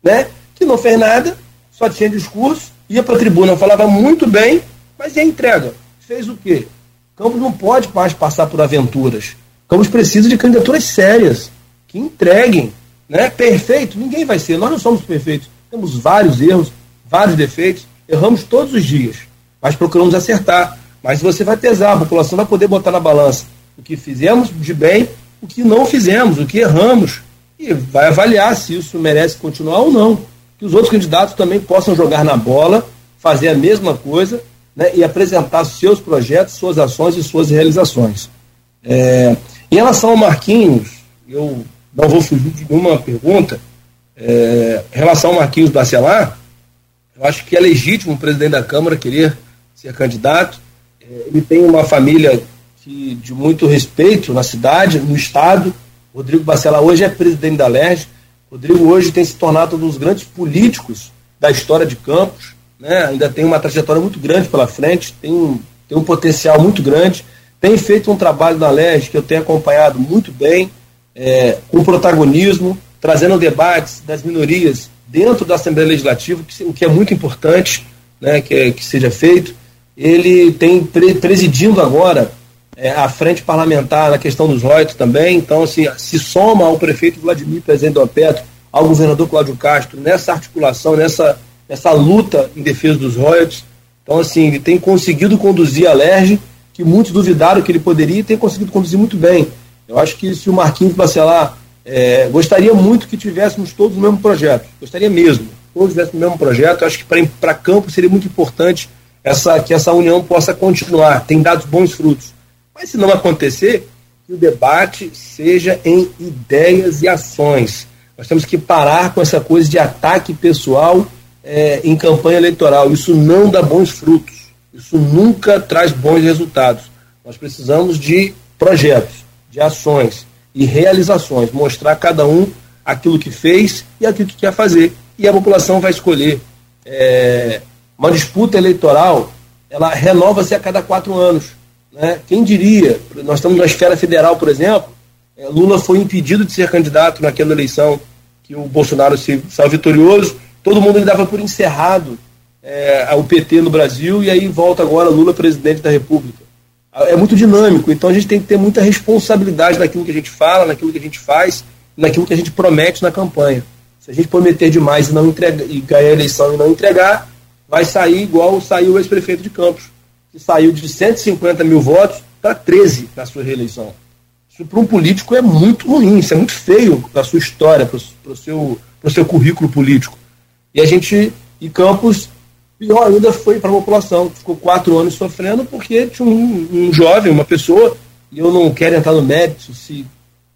né? Que não fez nada, só tinha discurso, ia para a tribuna, falava muito bem, mas e a entrega? Fez o quê? Campos não pode mais passar por aventuras. Campos precisa de candidaturas sérias entreguem. Né? Perfeito, ninguém vai ser. Nós não somos perfeitos. Temos vários erros, vários defeitos, erramos todos os dias, mas procuramos acertar. Mas você vai pesar, a população vai poder botar na balança o que fizemos de bem, o que não fizemos, o que erramos, e vai avaliar se isso merece continuar ou não. Que os outros candidatos também possam jogar na bola, fazer a mesma coisa né, e apresentar seus projetos, suas ações e suas realizações. É, em relação ao Marquinhos, eu não vou fugir de nenhuma pergunta. É, em relação ao Marquinhos Bacelar, eu acho que é legítimo o presidente da Câmara querer ser candidato. É, ele tem uma família que, de muito respeito na cidade, no Estado. Rodrigo Bacelar hoje é presidente da LERJ. Rodrigo hoje tem se tornado um dos grandes políticos da história de Campos. Né? Ainda tem uma trajetória muito grande pela frente, tem, tem um potencial muito grande. Tem feito um trabalho na LERJ que eu tenho acompanhado muito bem é, com protagonismo, trazendo debates das minorias dentro da Assembleia Legislativa, o que é muito importante né, que, é, que seja feito. Ele tem pre presidindo agora é, a frente parlamentar na questão dos royalties também, então assim, se soma ao prefeito Vladimir Presidente do Petro, ao governador Cláudio Castro, nessa articulação, nessa, nessa luta em defesa dos royalties. Então, assim, ele tem conseguido conduzir a LERJ, que muitos duvidaram que ele poderia, e tem conseguido conduzir muito bem. Eu acho que se o Marquinhos Bacelar é, gostaria muito que tivéssemos todos o mesmo projeto, gostaria mesmo, todos tivéssemos o mesmo projeto. Eu acho que para campo seria muito importante essa, que essa união possa continuar, tem dado bons frutos. Mas se não acontecer, que o debate seja em ideias e ações. Nós temos que parar com essa coisa de ataque pessoal é, em campanha eleitoral. Isso não dá bons frutos. Isso nunca traz bons resultados. Nós precisamos de projetos, de ações e realizações, mostrar a cada um aquilo que fez e aquilo que quer fazer. E a população vai escolher. É, uma disputa eleitoral, ela renova-se a cada quatro anos. Né? Quem diria? Nós estamos na esfera federal, por exemplo, é, Lula foi impedido de ser candidato naquela eleição que o Bolsonaro se saiu vitorioso. Todo mundo dava por encerrado é, o PT no Brasil e aí volta agora Lula presidente da República. É muito dinâmico, então a gente tem que ter muita responsabilidade naquilo que a gente fala, naquilo que a gente faz, naquilo que a gente promete na campanha. Se a gente prometer demais e não entregar, e ganhar a eleição e não entregar, vai sair igual saiu o ex-prefeito de Campos que saiu de 150 mil votos para 13 na sua reeleição. Isso para um político é muito ruim, isso é muito feio para a sua história, para o seu, seu currículo político. E a gente, e Campos, pior ainda foi para a população, ficou quatro anos sofrendo porque tinha um, um, jovem, uma pessoa, e eu não quero entrar no mérito se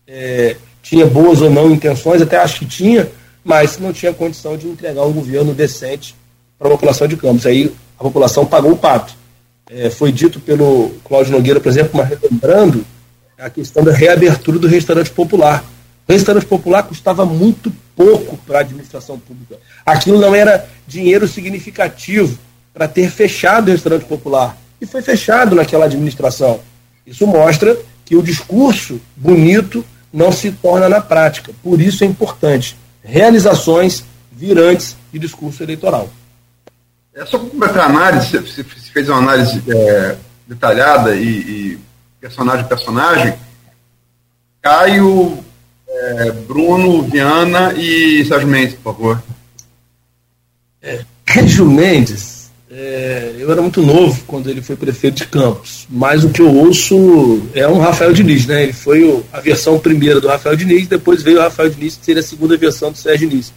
é, tinha boas ou não intenções, até acho que tinha, mas não tinha condição de entregar um governo decente para a população de Campos. Aí a população pagou o pato é, foi dito pelo Cláudio Nogueira, por exemplo, mas relembrando a questão da reabertura do restaurante popular. Restaurante popular custava muito pouco para a administração pública. Aquilo não era dinheiro significativo para ter fechado o restaurante popular. E foi fechado naquela administração. Isso mostra que o discurso bonito não se torna na prática. Por isso é importante realizações virantes de discurso eleitoral. É só completar a análise, você fez uma análise é, detalhada e, e, personagem personagem. Caio, é, Bruno, Viana e Sérgio Mendes, por favor. É, Sérgio Mendes, é, eu era muito novo quando ele foi prefeito de Campos, mas o que eu ouço é um Rafael Diniz, né? Ele foi o, a versão primeira do Rafael Diniz, depois veio o Rafael Diniz, que seria a segunda versão do Sérgio Diniz.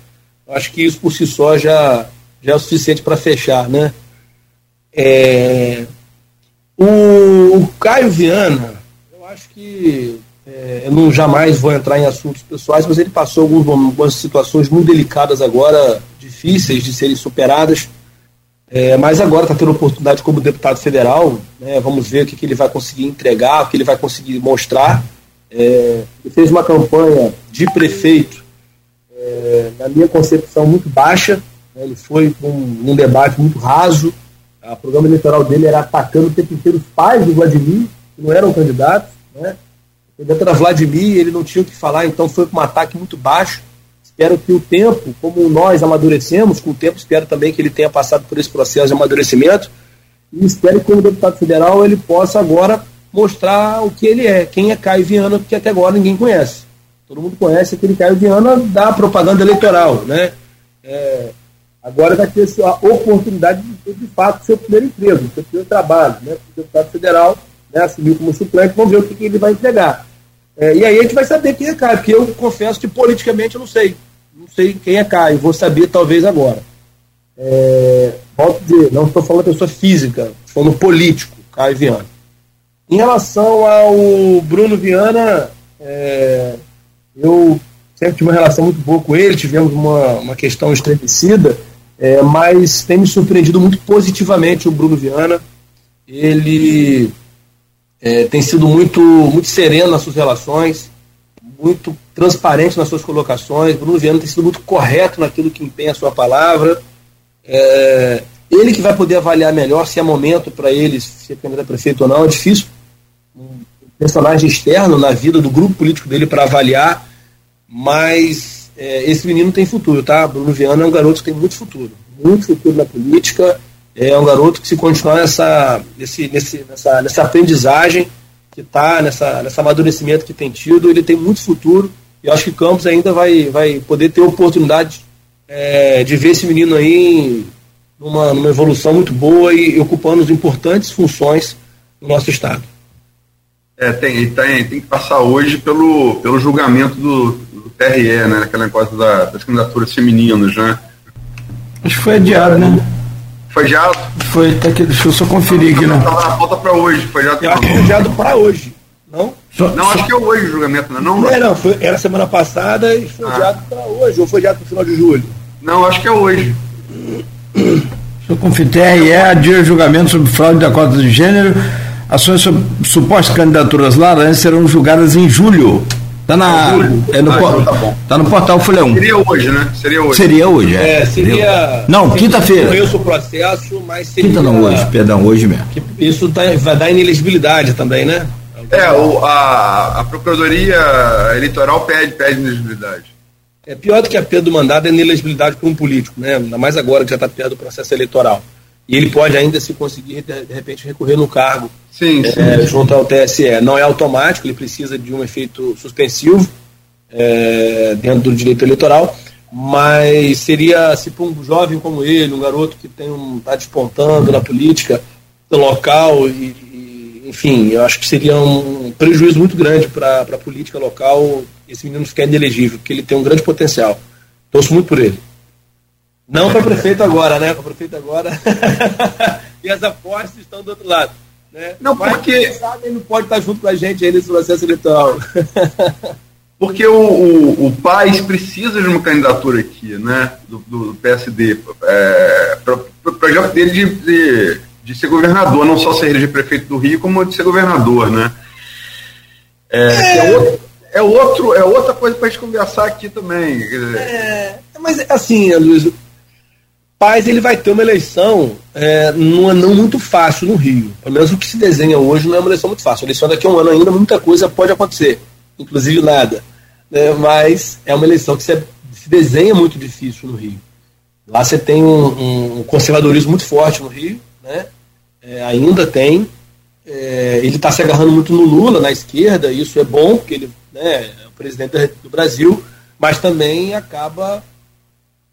Eu acho que isso por si só já já é o suficiente para fechar, né? É, o, o, Caio Viana, eu acho que é, eu não jamais vou entrar em assuntos pessoais, mas ele passou algumas, situações muito delicadas agora, difíceis de serem superadas. É, mas agora está tendo oportunidade como deputado federal. Né, vamos ver o que, que, ele vai conseguir entregar, o que ele vai conseguir mostrar. É, ele fez uma campanha de prefeito, é, na minha concepção, muito baixa. Né? Ele foi com um debate muito raso. O programa eleitoral dele era atacando o tempo inteiro os pais do Vladimir, que não eram candidatos. Né? Era Vladimir, ele não tinha o que falar, então foi com um ataque muito baixo. Espero que o tempo, como nós amadurecemos, com o tempo espero também que ele tenha passado por esse processo de amadurecimento. E espero que, como deputado federal, ele possa agora mostrar o que ele é, quem é Caio Viana, porque até agora ninguém conhece. Todo mundo conhece aquele Caio Viana da propaganda eleitoral, né? É, Agora vai ter a oportunidade de ter, de fato, seu primeiro emprego, seu primeiro trabalho. Né? O deputado federal né, assumiu como suplente, vamos ver o que, que ele vai entregar. É, e aí a gente vai saber quem é Caio, porque eu confesso que politicamente eu não sei. Não sei quem é Caio, vou saber talvez agora. É, volto a dizer, não estou falando pessoa física, estou falando político, Caio Viana. Em relação ao Bruno Viana, é, eu sempre tive uma relação muito boa com ele, tivemos uma, uma questão estremecida é, mas tem me surpreendido muito positivamente o Bruno Viana. Ele é, tem sido muito, muito sereno nas suas relações, muito transparente nas suas colocações. Bruno Viana tem sido muito correto naquilo que empenha a sua palavra. É, ele que vai poder avaliar melhor se é momento para ele ser candidato a prefeito ou não. É difícil um personagem externo na vida do grupo político dele para avaliar, mas é, esse menino tem futuro, tá? Bruno Viana é um garoto que tem muito futuro, muito futuro na política. É um garoto que se continuar nessa, nesse, nesse, nessa, nessa aprendizagem que está, nessa, nessa amadurecimento que tem tido, ele tem muito futuro. E acho que Campos ainda vai, vai poder ter oportunidade é, de ver esse menino aí numa, numa evolução muito boa e ocupando as importantes funções no nosso estado. É, tem, tem, tem que passar hoje pelo, pelo julgamento do, TRE, né? Aquela coisa da, das candidaturas femininas, né? Acho que foi adiado, né? Foi adiado? Foi, até que, deixa eu só conferir aqui, né? Estava na pauta para hoje, foi adiado. Eu acho que foi adiado para hoje, não? Só, Não, só- acho que é hoje o julgamento, não é? Não, Não, é, não, foi, era semana passada e foi Ah. adiado para hoje, ou foi adiado para o final de julho. não, acho que é hoje. Deixa eu conferir. TRE adia julgamento sobre fraude da cota de gênero. Ações sobre supostas candidaturas laranjas serão julgadas em julho. Tá na. Julho? É no, Ah, por- então tá bom. tá no portal Folha 1. Seria hoje, né? Seria hoje. Seria hoje, é. É, seria. Não, quinta-feira. Conheço o processo, mas seria. Quinta não, hoje, perdão, hoje mesmo. que Isso tá- vai dar inelegibilidade também, né? É, o, a, a Procuradoria Eleitoral pede, pede inelegibilidade. É pior do que a perda do mandato é inelegibilidade para um político, né? Ainda mais agora que já está perto do processo eleitoral. E ele pode ainda, se conseguir, de, repente, recorrer no cargo Sim, sim. é, junto ao TSE. Não é automático, ele precisa de um efeito suspensivo é, dentro do direito eleitoral, mas seria se para um jovem como ele, um garoto que tem um está despontando na política local e, e, enfim, eu acho que seria um prejuízo muito grande para a política local esse menino ficar inelegível, porque ele tem um grande potencial. Torço muito por ele. Não para prefeito agora, né? Para prefeito agora. e as apostas estão do outro lado. Né? Não, Mas, porque- sabe ele não pode estar junto com a gente aí nesse processo eleitoral. Porque o, o, o Paz precisa de uma candidatura aqui, né? Do, do PSD. É, para o projeto dele de, de, de ser governador, não só ser eleger prefeito do Rio, como de ser governador, né? É, que é outro, é, outro, é outra coisa para a gente conversar aqui também. É, mas assim, Luiz, Paz ele vai ter uma eleição é, não, não muito fácil no Rio. Pelo menos o que se desenha hoje não é uma eleição muito fácil. A eleição daqui a um ano ainda muita coisa pode acontecer, inclusive nada. né? Mas é uma eleição que se, se desenha muito difícil no Rio. Lá você tem um, um conservadorismo muito forte no Rio, né? É, ainda tem. É, ele está se agarrando muito no Lula, na esquerda, e isso é bom, porque ele né, é o presidente do Brasil, mas também acaba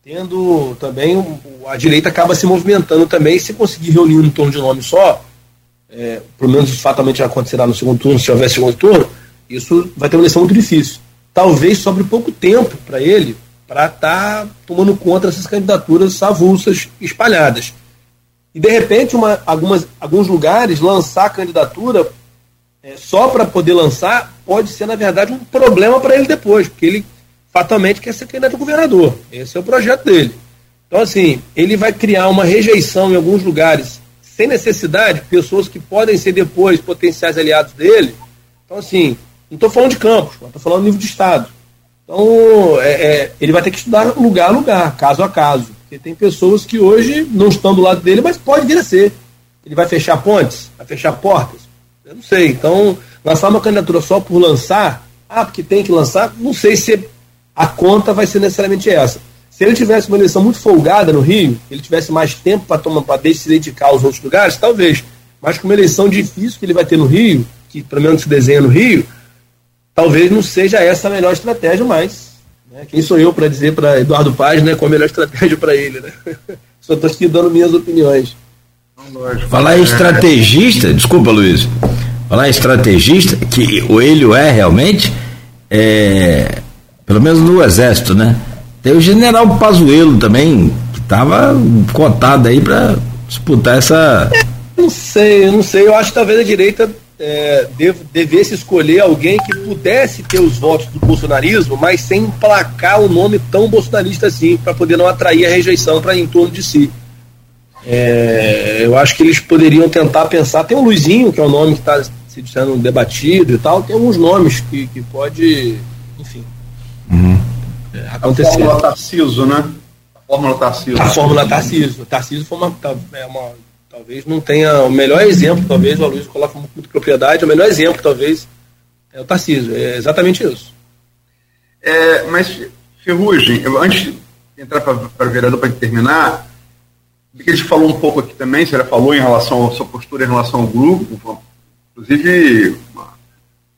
tendo também a direita acaba se movimentando também se conseguir reunir em torno de um nome só é, pelo menos fatalmente acontecerá no segundo turno se houver segundo turno isso vai ter uma eleição muito difícil. Talvez sobre pouco tempo para ele para estar tomando conta dessas candidaturas avulsas espalhadas. E de repente uma, algumas, alguns lugares lançar a candidatura é, só para poder lançar pode ser na verdade um problema para ele depois porque ele fatalmente quer ser candidato a governador. Esse é o projeto dele. Então, assim, ele vai criar uma rejeição em alguns lugares, sem necessidade, pessoas que podem ser depois potenciais aliados dele. Então, assim, não estou falando de campos, estou falando nível de Estado. Então, é, é, ele vai ter que estudar lugar a lugar, caso a caso. Porque tem pessoas que hoje não estão do lado dele, mas pode vir a ser. Ele vai fechar pontes? Vai fechar portas? Eu não sei. Então, lançar uma candidatura só por lançar, ah, porque tem que lançar, não sei se a conta vai ser necessariamente essa. Se ele tivesse uma eleição muito folgada no Rio, ele tivesse mais tempo para tomar para se dedicar aos outros lugares, talvez. Mas com uma eleição difícil que ele vai ter no Rio, que pelo menos se desenha no Rio, talvez não seja essa a melhor estratégia mais. Né? Quem sou eu para dizer para Eduardo Paz né, qual a melhor estratégia para ele? Né? Só estou aqui dando minhas opiniões. Falar em estrategista, desculpa, Luiz. Falar em estrategista, que o ele é realmente, é, pelo menos no Exército, né? Tem o general Pazuello também, que estava cotado aí para disputar essa. Não sei, eu não sei. Eu acho que talvez a direita é, dev- devesse escolher alguém que pudesse ter os votos do bolsonarismo, mas sem emplacar um nome tão bolsonarista assim, para poder não atrair a rejeição para em torno de si. É, eu acho que eles poderiam tentar pensar. Tem o Luizinho, que é um nome que está sendo debatido e tal. Tem alguns nomes que, que pode, enfim, é, A acontecer. fórmula Tarciso, né? A fórmula Tarciso. A fórmula Tarcísio. Tarcísio foi uma, ta- é uma- Talvez não tenha. O melhor exemplo, talvez, o Aloysio coloca com muita propriedade, o melhor exemplo, talvez, é o Tarcísio. É exatamente isso. É, mas, Ferrugem, eu, antes de entrar para o vereador para terminar, que a gente falou um pouco aqui também, você já falou em relação à sua postura em relação ao grupo, inclusive uma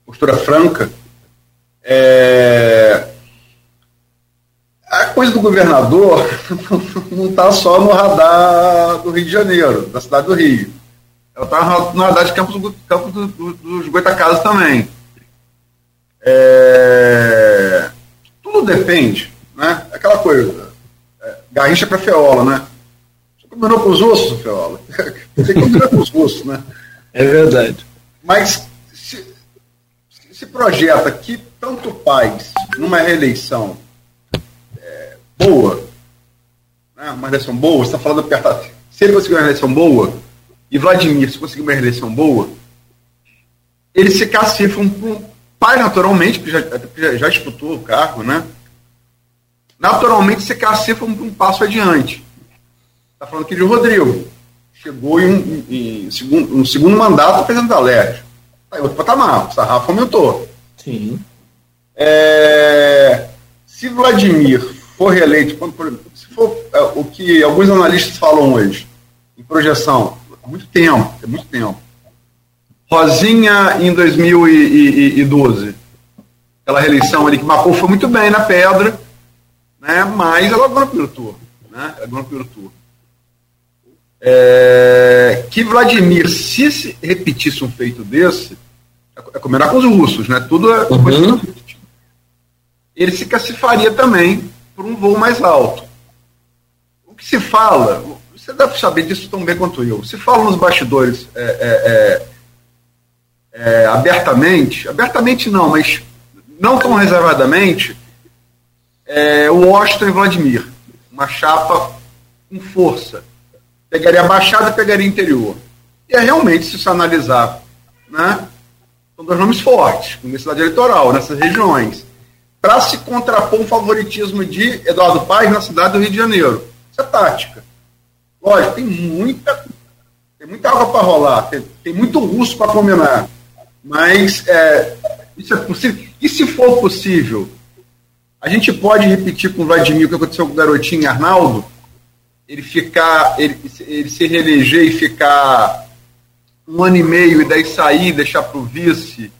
postura franca. É, a coisa do governador não está só no radar do Rio de Janeiro, da cidade do Rio. Ela está no radar de Campos, Campos do- do- dos Goitacazes também. É, tudo depende, né? Aquela coisa, é, garrincha para feola, né? O Combinou com os ossos, Feola? Você combinou com os ossos, né? É verdade. Mas se, se projeta que tanto Paz, numa reeleição boa, né, uma reeleição boa, você está falando apertado. Se ele conseguir uma reeleição boa, e Vladimir, se conseguir uma reeleição boa, eles se cacifram para um pai, naturalmente, que já, já, já, disputou o cargo, né? Naturalmente se cacifram para um passo adiante. Está falando aqui de Rodrigo. Chegou em, um, em, em segundo, um segundo mandato presidente da LERJ. Está em outro patamar, o sarrafo aumentou. Sim. É, se Vladimir for reeleito, se for é, o que alguns analistas falam hoje, em projeção, há muito tempo, é muito tempo. Rosinha em 2012, aquela reeleição ali que marcou foi muito bem na pedra, né? mas ela ganhou no primeiro turno. Né? Ela ganhou no primeiro turno. É, que Vladimir, se, se repetisse um feito desse, é combinar com os russos, né? Tudo é uhum. Ele se cacifaria também por um voo mais alto. O que se fala, você deve saber disso tão bem quanto eu. Se fala nos bastidores é, é, é, é abertamente, abertamente não, mas não tão reservadamente, é, o Washington e Vladimir, uma chapa com força. Pegaria a Baixada pegaria interior. E é realmente, se você analisar, né, são dois nomes fortes, com necessidade eleitoral nessas regiões, para se contrapor um favoritismo de Eduardo Paes na cidade do Rio de Janeiro. Isso é tática. Lógico, tem muita, tem muita água para rolar, tem, tem, muito russo para combinar. Mas é, isso é possível. E se for possível, a gente pode repetir com o Vladimir o que aconteceu com o garotinho Arnaldo? Ele ficar, ele, ele se reeleger e ficar um ano e meio e daí sair deixar para o vice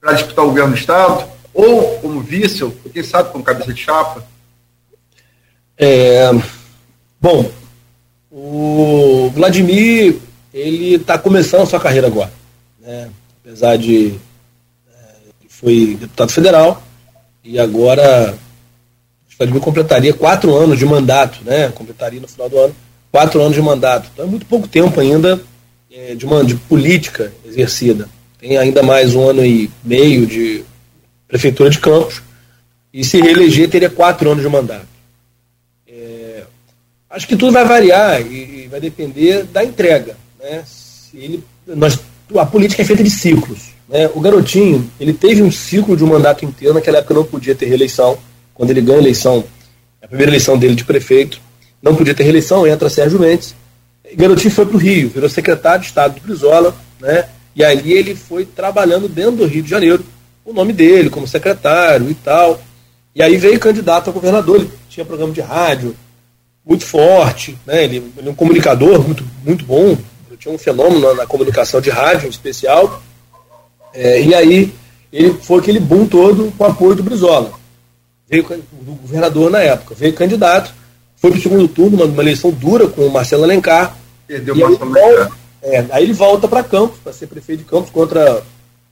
para disputar o governo do Estado? Ou como vice, ou quem sabe como cabeça de chapa? É, bom, o Vladimir, ele está começando a sua carreira agora. Né? Apesar de. É, foi deputado federal e agora o Vladimir completaria quatro anos de mandato, né? Completaria no final do ano quatro anos de mandato. Então é muito pouco tempo ainda é, de, uma, de política exercida. Tem ainda mais um ano e meio de prefeitura de Campos e se reeleger teria quatro anos de mandato. Acho que tudo vai variar e, vai depender da entrega. Né? Se ele, nós, a política é feita de ciclos. Né? O garotinho, ele teve um ciclo de um mandato inteiro, naquela época não podia ter reeleição. Quando ele ganha a eleição, a primeira eleição dele de prefeito, não podia ter reeleição, entra Sérgio Mendes. Garotinho foi para o Rio, virou secretário de Estado do Brizola, né? e ali ele foi trabalhando dentro do Rio de Janeiro, o nome dele como secretário e tal. E aí veio candidato a governador, ele tinha programa de rádio, muito forte, né? ele, ele é um comunicador muito, muito bom, ele tinha um fenômeno na, na comunicação de rádio em especial, é, e aí ele foi aquele boom todo com o apoio do Brizola. Veio do governador na época, veio candidato, foi para o segundo turno, uma, uma, eleição dura com o Marcelo Alencar. Perdeu o Marcelo Alencar. É, aí ele volta para Campos, para ser prefeito de Campos, contra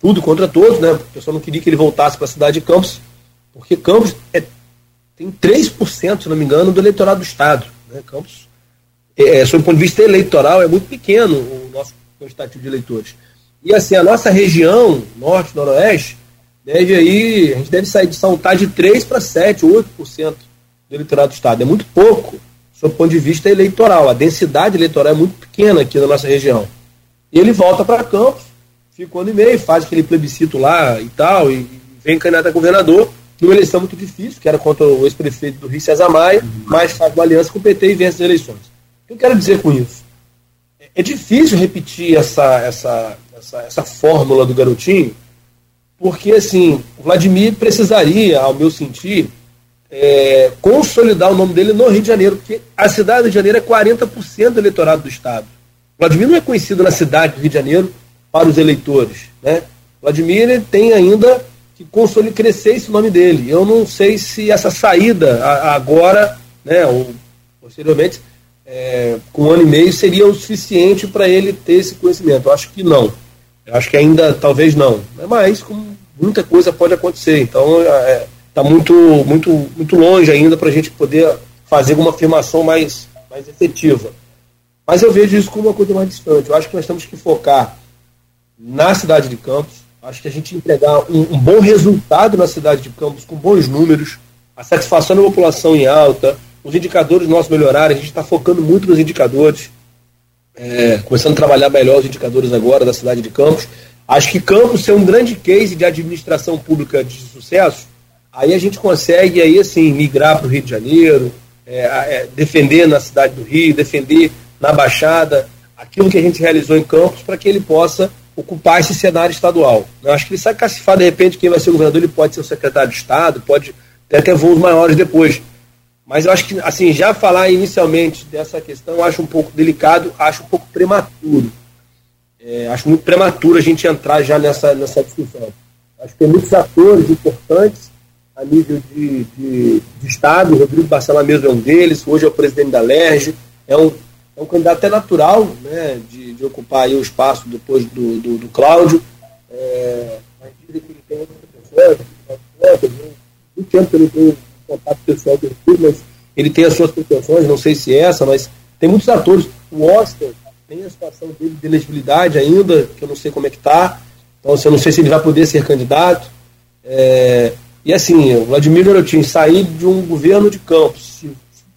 tudo, contra todos, né? O pessoal não queria que ele voltasse para a cidade de Campos, porque Campos é tem 3%, se não me engano, do eleitorado do Estado. Né? Campos, é, é, sob o ponto de vista eleitoral, é muito pequeno o nosso quantitativo de eleitores. E assim, a nossa região, norte, noroeste, deve aí, a gente deve sair de saltar de 3 para 7, 8% do eleitorado do Estado. É muito pouco, sob o ponto de vista eleitoral. A densidade eleitoral é muito pequena aqui na nossa região. E ele volta para Campos, fica um ano e meio, faz aquele plebiscito lá e tal, e vem candidato a governador numa eleição muito difícil, que era contra o ex-prefeito do Rio César Maia, uhum. mas faz uma aliança com o PT e vence as eleições. O que eu quero dizer com isso? É difícil repetir essa, essa, essa, essa fórmula do garotinho, porque assim, o Vladimir precisaria, ao meu sentir, é, consolidar o nome dele no Rio de Janeiro, porque a cidade do Rio de Janeiro é 40% do eleitorado do Estado. O Vladimir não é conhecido na cidade do Rio de Janeiro para os eleitores. Né? Vladimir tem ainda que consolide, crescesse o nome dele. Eu não sei se essa saída agora, né, ou posteriormente, é, com um ano e meio, seria o suficiente para ele ter esse conhecimento. Eu acho que não. Eu acho que ainda talvez não. Mas muita coisa pode acontecer. Então está é, tá muito, muito, muito longe ainda para a gente poder fazer uma afirmação mais, mais efetiva. Mas eu vejo isso como uma coisa mais distante. Eu acho que nós temos que focar na cidade de Campos. Acho que a gente entregar um, um bom resultado na cidade de Campos, com bons números, a satisfação da população em alta, os indicadores nossos melhorarem. A gente está focando muito nos indicadores, é, começando a trabalhar melhor os indicadores agora da cidade de Campos. Acho que Campos ser um grande case de administração pública de sucesso, aí a gente consegue aí assim migrar para o Rio de Janeiro, é, é, defender na cidade do Rio, defender na Baixada, aquilo que a gente realizou em Campos para que ele possa ocupar esse cenário estadual. Eu acho que ele sai cacifar, de repente, quem vai ser governador, ele pode ser o secretário de Estado, pode ter até voos maiores depois. Mas eu acho que, assim, já falar inicialmente dessa questão, acho um pouco delicado, acho um pouco prematuro. É, acho muito prematuro a gente entrar já nessa, nessa discussão. Acho que tem muitos atores importantes a nível de, de, de Estado, o Rodrigo Barcela mesmo é um deles, hoje é o presidente da LERJ, é um é um candidato até natural né, de, de ocupar o espaço depois do, do, do Cláudio. É, mas dizem que ele tem outras pessoas, muito tempo que eu não contato pessoal com ele, mas ele tem as suas pretensões, não sei se é essa, mas tem muitos atores. O Oscar tem a situação dele de elegibilidade ainda, que eu não sei como é que está. Então, assim, eu não sei se ele vai poder ser candidato. É, e assim, o Vladimir Garotinho sair de um governo de Campos, se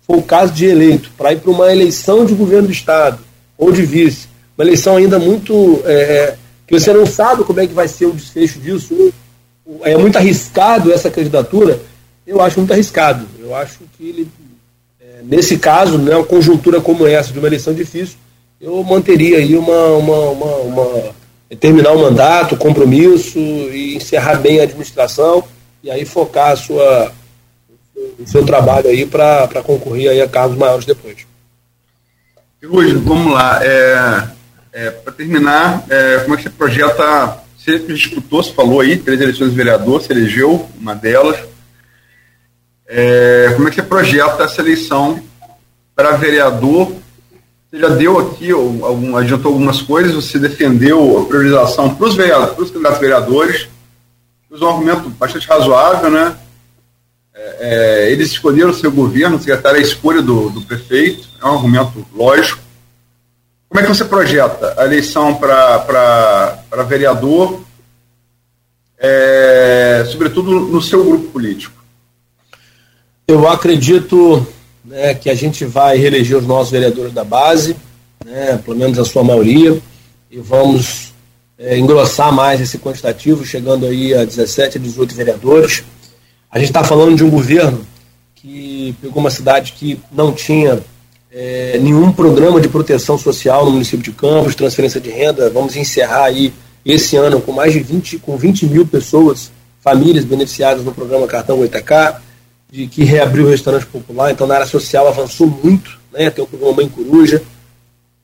for o caso de eleito, para ir para uma eleição de governo do Estado ou de vice, uma eleição ainda muito. É, é, que você não sabe como é que vai ser o desfecho disso, é muito arriscado essa candidatura, eu acho muito arriscado. Eu acho que ele, é, nesse caso, né, uma conjuntura como essa, de uma eleição difícil, eu manteria aí uma, uma, uma, uma terminar o mandato, compromisso e encerrar bem a administração e aí focar a sua o seu trabalho aí para concorrer aí a cargos maiores depois. Hoje, vamos lá. É, é, para terminar, é, como é que você projeta? Você disputou, você falou aí, três eleições de vereador, você elegeu uma delas. É, como é que você projeta essa eleição para vereador? Você já deu aqui, algum, adiantou algumas coisas, você defendeu a priorização para os vereadores, para os candidatos vereadores, usou um argumento bastante razoável, né? É, é, eles escolheram seu governo, o secretário a escolha do, do prefeito, é um argumento lógico. Como é que você projeta a eleição para vereador, é, sobretudo no seu grupo político? Eu acredito né, que a gente vai reeleger os nossos vereadores da base, né, pelo menos a sua maioria, e vamos é, engrossar mais esse quantitativo, chegando aí a 17, 18 vereadores. A gente está falando de um governo que pegou uma cidade que não tinha é, nenhum programa de proteção social no município de Campos, transferência de renda. Vamos encerrar aí esse ano com mais de 20, com 20 mil pessoas, famílias beneficiadas no programa Cartão Goitacá, de que reabriu o restaurante popular. Então, na área social avançou muito. Né? Tem o programa Mãe Coruja,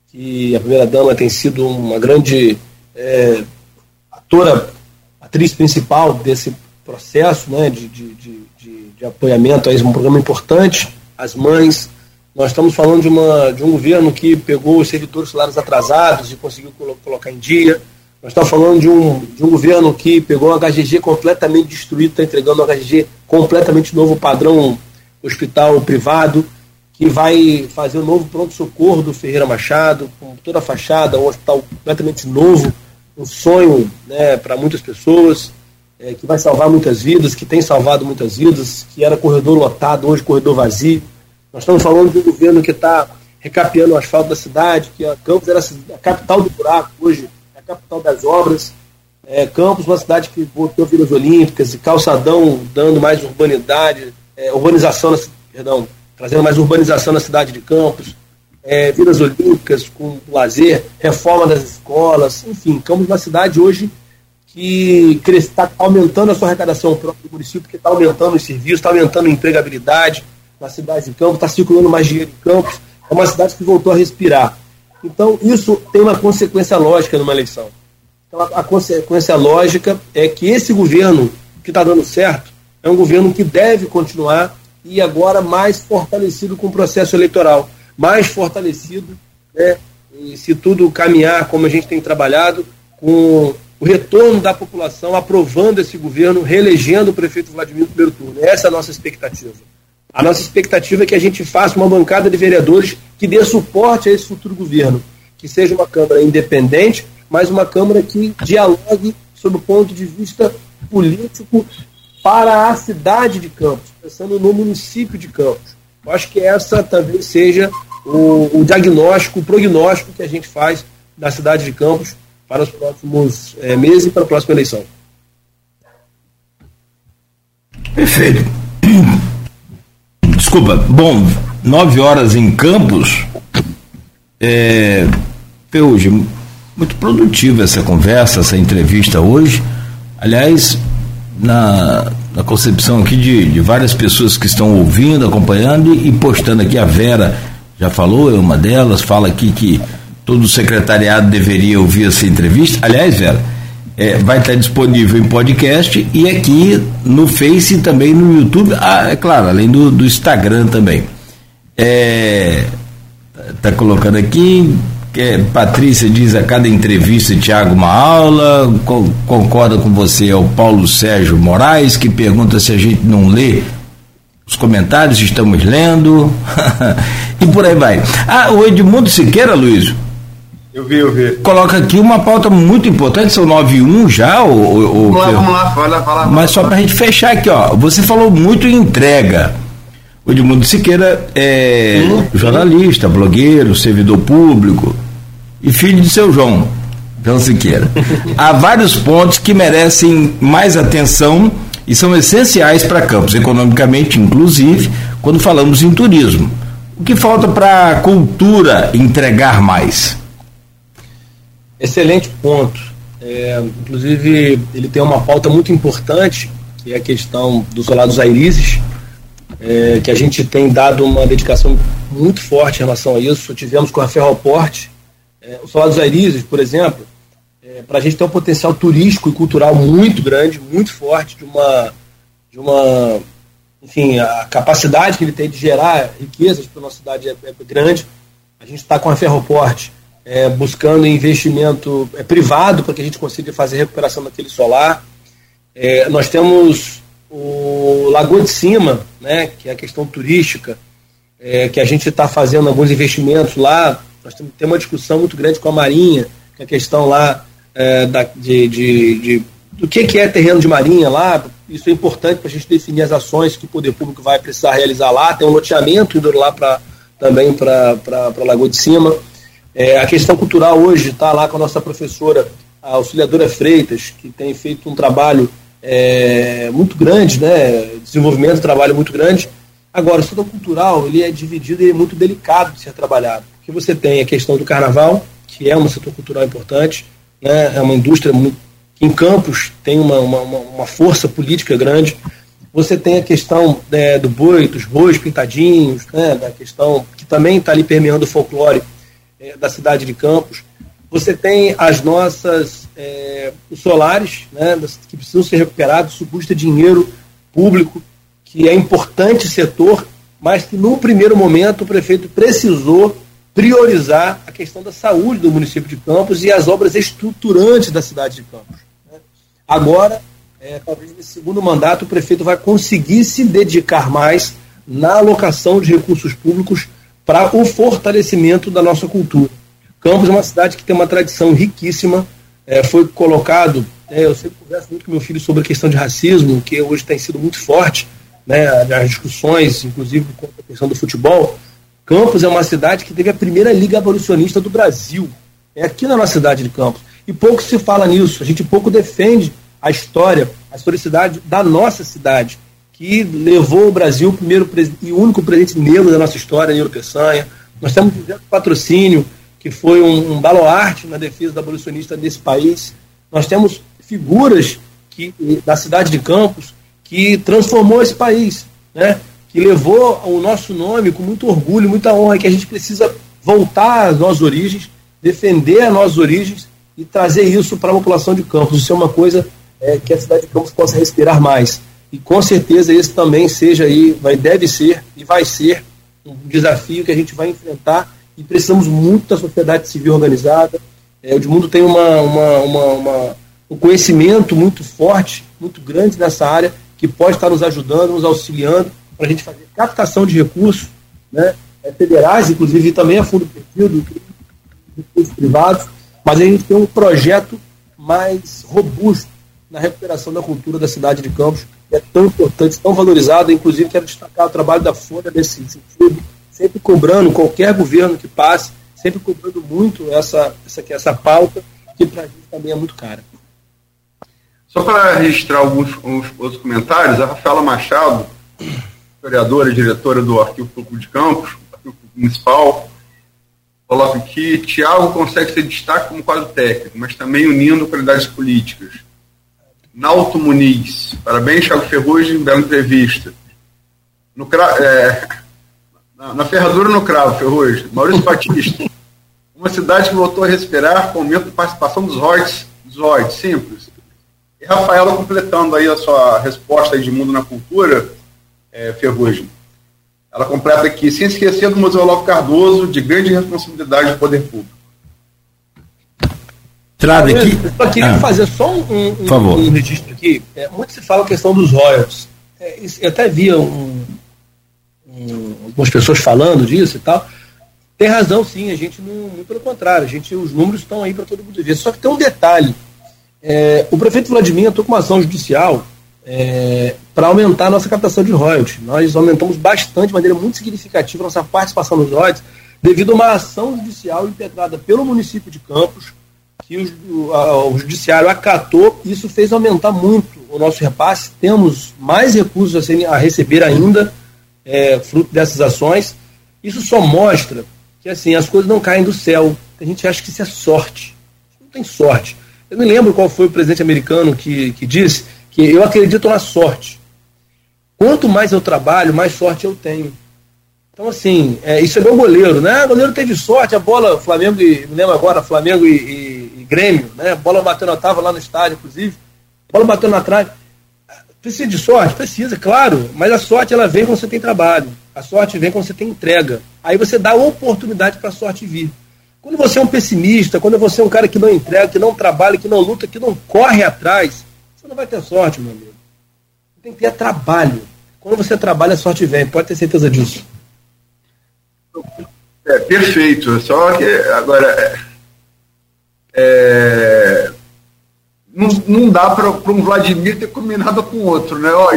que a primeira-dama tem sido uma grande é, atora, atriz principal desse processo né, de, de, de, de, apoiamento a um programa importante, as mães. Nós estamos falando de, uma, de um governo que pegou os servidores salários atrasados e conseguiu colocar em dia. Nós estamos falando de um, de um governo que pegou um HGG completamente destruído, está entregando um HGG completamente novo padrão hospital privado, que vai fazer o um novo pronto-socorro do Ferreira Machado, com toda a fachada, um hospital completamente novo, um sonho né, para muitas pessoas é, que vai salvar muitas vidas, que tem salvado muitas vidas, que era corredor lotado, hoje corredor vazio. Nós estamos falando de um governo que está recapeando o asfalto da cidade, que a Campos era a capital do buraco, hoje é a capital das obras. É, Campos, uma cidade que botou vilas olímpicas e calçadão dando mais urbanidade, é, urbanização, na, perdão, trazendo mais urbanização na cidade de Campos, é, olímpicas com lazer, reforma das escolas, enfim, Campos é uma cidade hoje que está aumentando a sua arrecadação própria do município, que está aumentando os serviços, está aumentando a empregabilidade na cidade de Campos, está circulando mais dinheiro em Campos, é uma cidade que voltou a respirar. Então, isso tem uma consequência lógica numa eleição. Então, a, a consequência lógica é que esse governo que está dando certo é um governo que deve continuar e agora mais fortalecido com o processo eleitoral, mais fortalecido, né, se tudo caminhar como a gente tem trabalhado, com o retorno da população aprovando esse governo, reelegendo o prefeito Vladimir no primeiro turno. Essa é a nossa expectativa. A nossa expectativa é que a gente faça uma bancada de vereadores que dê suporte a esse futuro governo, que seja uma Câmara independente, mas uma Câmara que dialogue sob o ponto de vista político para a cidade de Campos, pensando no município de Campos. Eu acho que essa talvez seja o, o diagnóstico, o prognóstico que a gente faz da cidade de Campos para os próximos é, meses e para a próxima eleição. Perfeito. Desculpa. Bom, nove horas em Campos. É, Ferrugem, muito produtiva essa conversa, essa entrevista hoje. Aliás, na, na concepção aqui de, de várias pessoas que estão ouvindo, acompanhando e, e postando aqui, a Vera já falou, é uma delas, fala aqui que todo o secretariado deveria ouvir essa entrevista. Aliás, Vera, é, vai estar disponível em podcast e aqui no Face e também no YouTube, ah, é claro, além do, do Instagram também. É, tá colocando aqui, é, Patrícia diz a cada entrevista, Tiago, uma aula. Co concorda com você, é o Paulo Sérgio Moraes, que pergunta se a gente não lê os comentários, estamos lendo. e por aí vai. Ah, o Edmundo Siqueira, Luiz. Eu vi, eu vi. Coloca aqui uma pauta muito importante, são 9 e 1 já, o, o, vamos lá, vamos lá, fala, fala. Mas só para a gente fechar aqui, ó. Você falou muito em entrega. O Edmundo Siqueira é hum. jornalista, blogueiro, servidor público e filho de seu João, João Siqueira. Há vários pontos que merecem mais atenção e são essenciais para Campos, economicamente, inclusive, quando falamos em turismo. O que falta para a cultura entregar mais? Excelente ponto. É, inclusive, ele tem uma pauta muito importante, que é a questão dos solados Airizes, é, que a gente tem dado uma dedicação muito forte em relação a isso. Tivemos com a Ferroporte, é, o Solar Airizes, por exemplo, é, para a gente ter um potencial turístico e cultural muito grande, muito forte, de uma, de uma enfim, a capacidade que ele tem de gerar riquezas para a nossa cidade é, é grande. A gente está com a Ferroporte é, buscando investimento é, privado para que a gente consiga fazer recuperação daquele solar. É, nós temos o Lagoa de Cima, né, que é a questão turística, é, que a gente está fazendo alguns investimentos lá. Nós temos, temos uma discussão muito grande com a Marinha, que é a questão lá é, da, de, de, de, do que, que é terreno de Marinha lá. Isso é importante para a gente definir as ações que o poder público vai precisar realizar lá. Tem um loteamento indo lá pra, também para a Lagoa de Cima. É, a questão cultural hoje está lá com a nossa professora, a Auxiliadora Freitas, que tem feito um trabalho é, muito grande, né, desenvolvimento de trabalho muito grande. Agora, o setor cultural ele é dividido e é muito delicado de ser trabalhado, porque você tem a questão do carnaval, que é um setor cultural importante, né, é uma indústria muito, que em Campos tem uma, uma, uma força política grande. Você tem a questão é, do boi, dos bois pintadinhos, né, da questão que também está ali permeando o folclore é, da cidade de Campos. Você tem as nossas é, os solares, né, que precisam ser recuperados, isso custa dinheiro público, que é importante setor, mas que num primeiro momento o prefeito precisou priorizar a questão da saúde do município de Campos e as obras estruturantes da cidade de Campos. Né. Agora, é, talvez nesse segundo mandato, o prefeito vai conseguir se dedicar mais na alocação de recursos públicos para o fortalecimento da nossa cultura. Campos é uma cidade que tem uma tradição riquíssima, é, foi colocado, é, eu sempre converso muito com meu filho sobre a questão de racismo, que hoje tem sido muito forte, né, nas discussões, inclusive com a questão do futebol. Campos é uma cidade que teve a primeira liga abolicionista do Brasil, é aqui na nossa cidade de Campos. E pouco se fala nisso, a gente pouco defende a história, a historicidade da nossa cidade que levou o Brasil o primeiro e único presidente negro da nossa história, Nilo Peçanha. Nós temos o patrocínio, que foi um, um baluarte na defesa da abolicionista desse país. Nós temos figuras que, da cidade de Campos que transformou esse país, né? que levou o nosso nome com muito orgulho, muita honra, que a gente precisa voltar às nossas origens, defender as nossas origens e trazer isso para a população de Campos. Isso é uma coisa é, que a cidade de Campos possa respirar mais. E com certeza esse também seja aí, vai, deve ser e vai ser um desafio que a gente vai enfrentar e precisamos muito da sociedade civil organizada. É, o Edmundo tem uma, uma, uma, uma, um conhecimento muito forte, muito grande nessa área, que pode estar nos ajudando, nos auxiliando para a gente fazer captação de recursos, né, é, federais, inclusive, e também a fundo perdido, recursos privados, mas a gente tem um projeto mais robusto na recuperação da cultura da cidade de Campos, é tão importante, tão valorizado. Inclusive, quero destacar o trabalho da Folha nesse sentido, sempre cobrando qualquer governo que passe, sempre cobrando muito essa, essa, essa pauta, que para a gente também é muito cara. Só para registrar alguns, outros comentários, a Rafaela Machado, historiadora e diretora do Arquivo Público de Campos, Arquivo Público Municipal, coloca que Tiago consegue ser destaque como quadro técnico, mas também unindo qualidades políticas. Nauto Muniz, parabéns, Thiago Ferrugem, bela entrevista. No, é, na, na, ferradura no cravo, Ferrugem. Maurício Batista, uma cidade que voltou a respirar com aumento de participação dos royalties, dos royalties simples. E Rafaela completando aí a sua resposta de Mundo na Cultura, é, Ferrugem. Ela completa aqui, sem esquecer do Museu Olavo Cardoso, de grande responsabilidade do poder público. Aqui. Eu só queria ah. fazer só um, um, um, registro aqui. É, muito se fala a questão dos royalties. É, eu até via um, algumas pessoas falando disso e tal. Tem razão, sim. A gente não, muito pelo contrário. A gente, os números estão aí para todo mundo ver. Só que tem um detalhe. É, o prefeito Vladimir entrou com uma ação judicial é, para aumentar a nossa captação de royalties. Nós aumentamos bastante, de maneira muito significativa, a nossa participação nos royalties, devido a uma ação judicial impetrada pelo município de Campos, que o, o judiciário acatou, isso fez aumentar muito o nosso repasse. Temos mais recursos a, a receber ainda, é, fruto dessas ações. Isso só mostra que assim as coisas não caem do céu. A gente acha que isso é sorte. Não tem sorte. Eu me lembro qual foi o presidente americano que, que disse que eu acredito na sorte. Quanto mais eu trabalho, mais sorte eu tenho. Então, assim, é, isso é meu goleiro, né? O goleiro teve sorte, a bola, Flamengo e, me lembro agora, Flamengo e, e, e Grêmio, né? A bola bateu na tava lá no estádio, inclusive. A bola bateu na trave. Precisa de sorte? Precisa, claro. Mas a sorte, ela vem quando você tem trabalho. A sorte vem quando você tem entrega. Aí você dá oportunidade para a sorte vir. Quando você é um pessimista, quando você é um cara que não entrega, que não trabalha, que não luta, que não corre atrás, você não vai ter sorte, meu amigo. Tem que ter trabalho. Quando você trabalha, a sorte vem. Pode ter certeza disso. É, perfeito. Só que agora. É, é não, não dá para um Vladimir ter combinado com outro, né? Ó,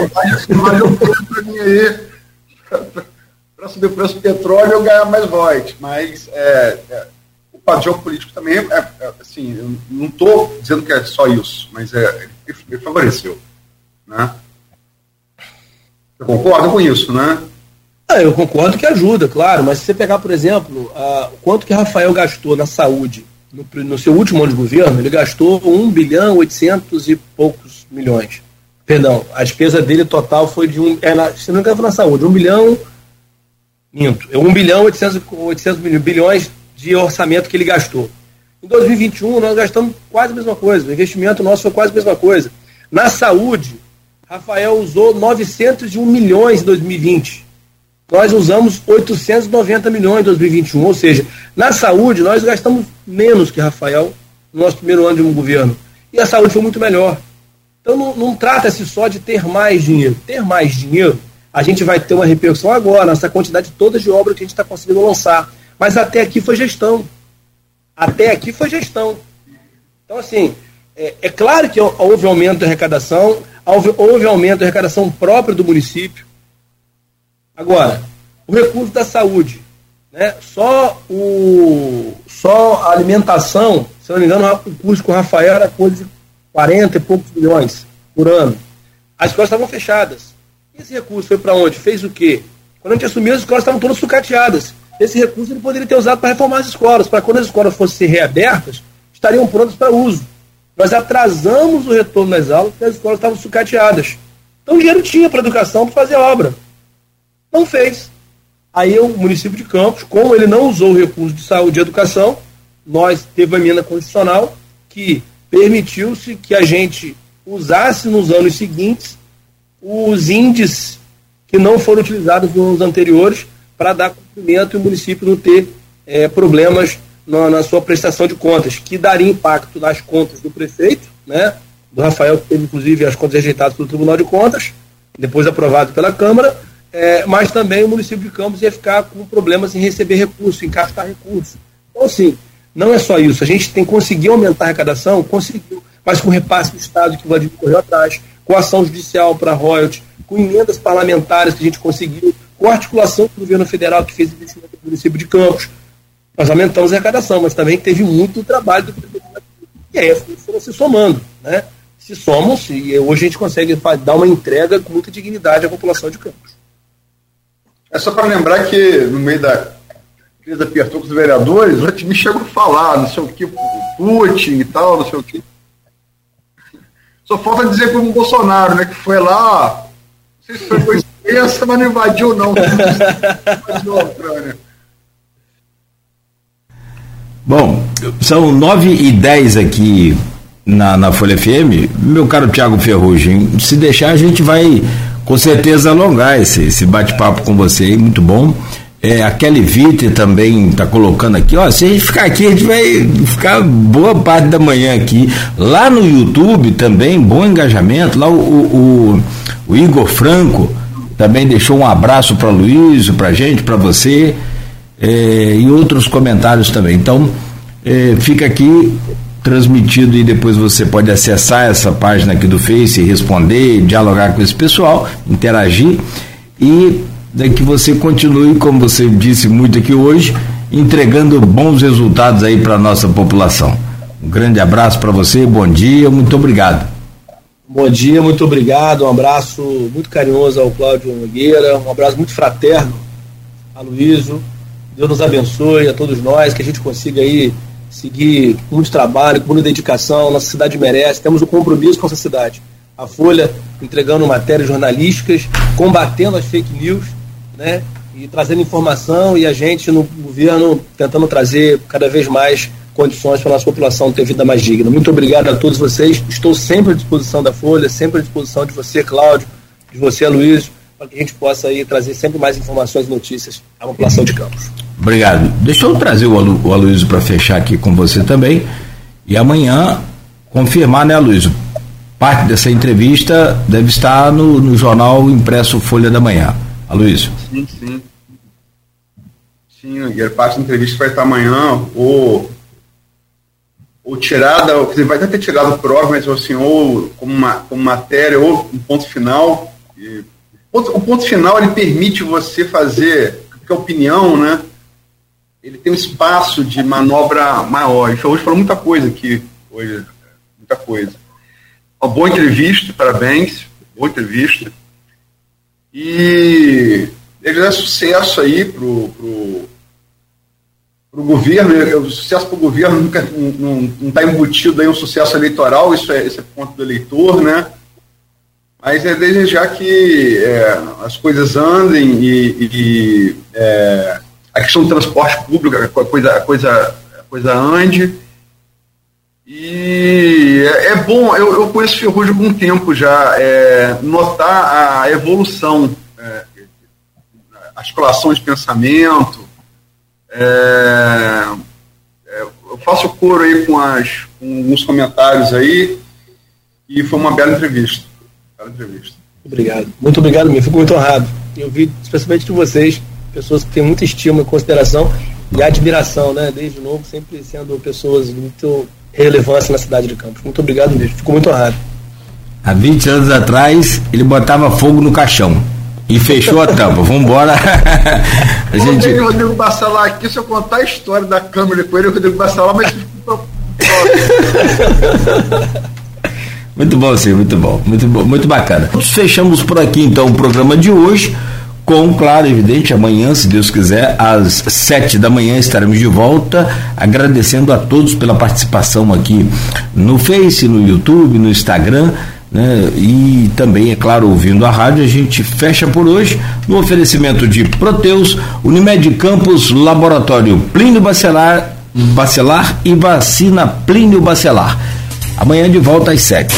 valeu para mim aí, para subir o preço do petróleo eu ganhar mais voz. Mas é, é, o jogo político também é, é, assim, eu não estou dizendo que é só isso, mas é, ele favoreceu. Né? Você concorda com isso, né? Ah, eu concordo que ajuda, claro, mas se você pegar, por exemplo, quanto que Rafael gastou na saúde no, no, seu último ano de governo, ele gastou 1 bilhão 800 e poucos milhões. Perdão, a despesa dele total foi de um. É na, se não me engano, na saúde, 1 bilhão. Minto, 1 bilhão 800, 800 bilhões de orçamento que ele gastou. Em 2021, nós gastamos quase a mesma coisa. O investimento nosso foi quase a mesma coisa. Na saúde, Rafael usou 901 milhões em 2020. Nós usamos 890 milhões em 2021. Ou seja, na saúde, nós gastamos menos que Rafael no nosso primeiro ano de um governo. E a saúde foi muito melhor. Então não, não trata-se só de ter mais dinheiro. Ter mais dinheiro, a gente vai ter uma repercussão agora, nessa quantidade toda de obra que a gente está conseguindo lançar. Mas até aqui foi gestão. Até aqui foi gestão. Então, assim, é, é claro que houve aumento de arrecadação, houve, houve aumento de arrecadação própria do município. Agora, o recurso da saúde, né? Só, o, só a alimentação, se não me engano, o custo com o Rafael era coisa de 40 e poucos milhões por ano. As escolas estavam fechadas. E esse recurso foi para onde? Fez o quê? Quando a gente assumiu, as escolas estavam todas sucateadas esse recurso ele poderia ter usado para reformar as escolas, para quando as escolas fossem reabertas, estariam prontas para uso. Nós atrasamos o retorno das aulas porque as escolas estavam sucateadas. Então dinheiro tinha para educação para fazer obra. Não fez. Aí o município de Campos, como ele não usou o recurso de saúde e educação, nós teve uma emenda constitucional que permitiu-se que a gente usasse nos anos seguintes os índices que não foram utilizados nos anos anteriores para dar cumprimento e o município não ter é, problemas na, na, sua prestação de contas, que daria impacto nas contas do prefeito, né, do Rafael, que teve inclusive as contas rejeitadas pelo Tribunal de Contas, depois aprovado pela Câmara, é, mas também o município de Campos ia ficar com problemas em receber recursos, em captar recursos. Então, assim, não é só isso. A gente tem conseguido aumentar a arrecadação, conseguiu, mas com repasse do Estado que o Vladimir correu atrás, com ação judicial para royalties, com emendas parlamentares que a gente conseguiu, com articulação com o governo federal que fez investimento no município de Campos. Nós aumentamos a arrecadação, mas também teve muito trabalho do E aí as coisas foram se somando, né? Se somam e hoje a gente consegue dar uma entrega com muita dignidade à população de Campos. É só para lembrar que no meio da crise apertou com os vereadores, o time chegou a falar, não sei o que, Putin e tal, não sei o que. Só falta dizer como o Bolsonaro, né, que foi lá, não sei se foi coincidência, mas não invadiu não. invadiu a Ucrânia. Bom, são 9 e 10 aqui na, na Folha FM. Meu caro Tiago Ferrugem, se deixar a gente vai com certeza alongar esse, esse bate-papo com você, muito bom. É, a Kelly Vitte também está colocando aqui, ó, se a gente ficar aqui, a gente vai ficar boa parte da manhã aqui. Lá no YouTube também, bom engajamento. Lá o, o, o, o Igor Franco também deixou um abraço para Luiz, para gente, para você, é, e outros comentários também. Então, é, fica aqui transmitido e depois você pode acessar essa página aqui do Face, responder, dialogar com esse pessoal, interagir e que você continue, como você disse muito aqui hoje, entregando bons resultados aí para a nossa população. Um grande abraço para você, bom dia, muito obrigado. Bom dia, muito obrigado, um abraço muito carinhoso ao Cláudio Nogueira, um abraço muito fraterno a Luísio, Deus nos abençoe a todos nós, que a gente consiga aí seguir com muito trabalho, com muita dedicação, nossa cidade merece, temos um compromisso com essa cidade. A Folha entregando matérias jornalísticas, combatendo as fake news, né? E trazendo informação e a gente no governo tentando trazer cada vez mais condições para a nossa população ter vida mais digna. Muito obrigado a todos vocês. Estou sempre à disposição da Folha, sempre à disposição de você, Cláudio, de você, Luiz, para que a gente possa aí trazer sempre mais informações e notícias à população de Campos. Obrigado. Deixa eu trazer o, Alu, o Aloysio para fechar aqui com você também. E amanhã confirmar, né, Aloysio? Parte dessa entrevista deve estar no, no jornal impresso Folha da Manhã. Aloysio. Sim, sim. Sim, a parte da entrevista vai estar amanhã, ou, ou tirada, vai até ter tirado prova, mas assim, ou como, uma, como matéria, ou um ponto final. E, o ponto final ele permite você fazer, porque a opinião, né? ele tem um espaço de manobra maior. A gente hoje falou muita coisa aqui, hoje, muita coisa. Uma boa entrevista, parabéns, boa entrevista. E ele é sucesso aí pro, pro, pro governo, o sucesso para o governo nunca não está embutido aí um sucesso eleitoral, isso é, esse é ponto do eleitor, né? Mas é desejar que é, as coisas andem e, e é, a questão do transporte público, a coisa, a coisa, a coisa ande. E é, é bom, eu, eu conheço Ferrugem há algum tempo já, é, notar a evolução, é, articulação de pensamento. É, eu faço coro aí com, as, com alguns comentários aí, e foi uma bela entrevista. Entrevista. Obrigado. Muito obrigado mesmo, fico muito honrado. Eu vi, especialmente de vocês, pessoas que têm muita estima e consideração e admiração, né? Desde novo, sempre sendo pessoas de muito relevância na cidade de Campos. Muito obrigado mesmo, fico muito honrado. Há 20 anos atrás, ele botava fogo no caixão e fechou a tampa. Vamos embora. a gente... o Rodrigo Bassalar aqui, se eu contar a história da Câmara com ele, o Rodrigo Bassalar, mas. muito bom, sim, muito bom, muito bom, muito bacana. Fechamos por aqui então o programa de hoje com, claro, evidente, amanhã, se Deus quiser, às sete da manhã estaremos de volta, agradecendo a todos pela participação aqui no Face, no YouTube, no Instagram, né? E também, é claro, ouvindo a rádio, a gente fecha por hoje no oferecimento de Proteus, Unimed Campos, Laboratório Plínio Bacelar, Bacelar e Vacina Plínio Bacelar. Amanhã de volta às sete.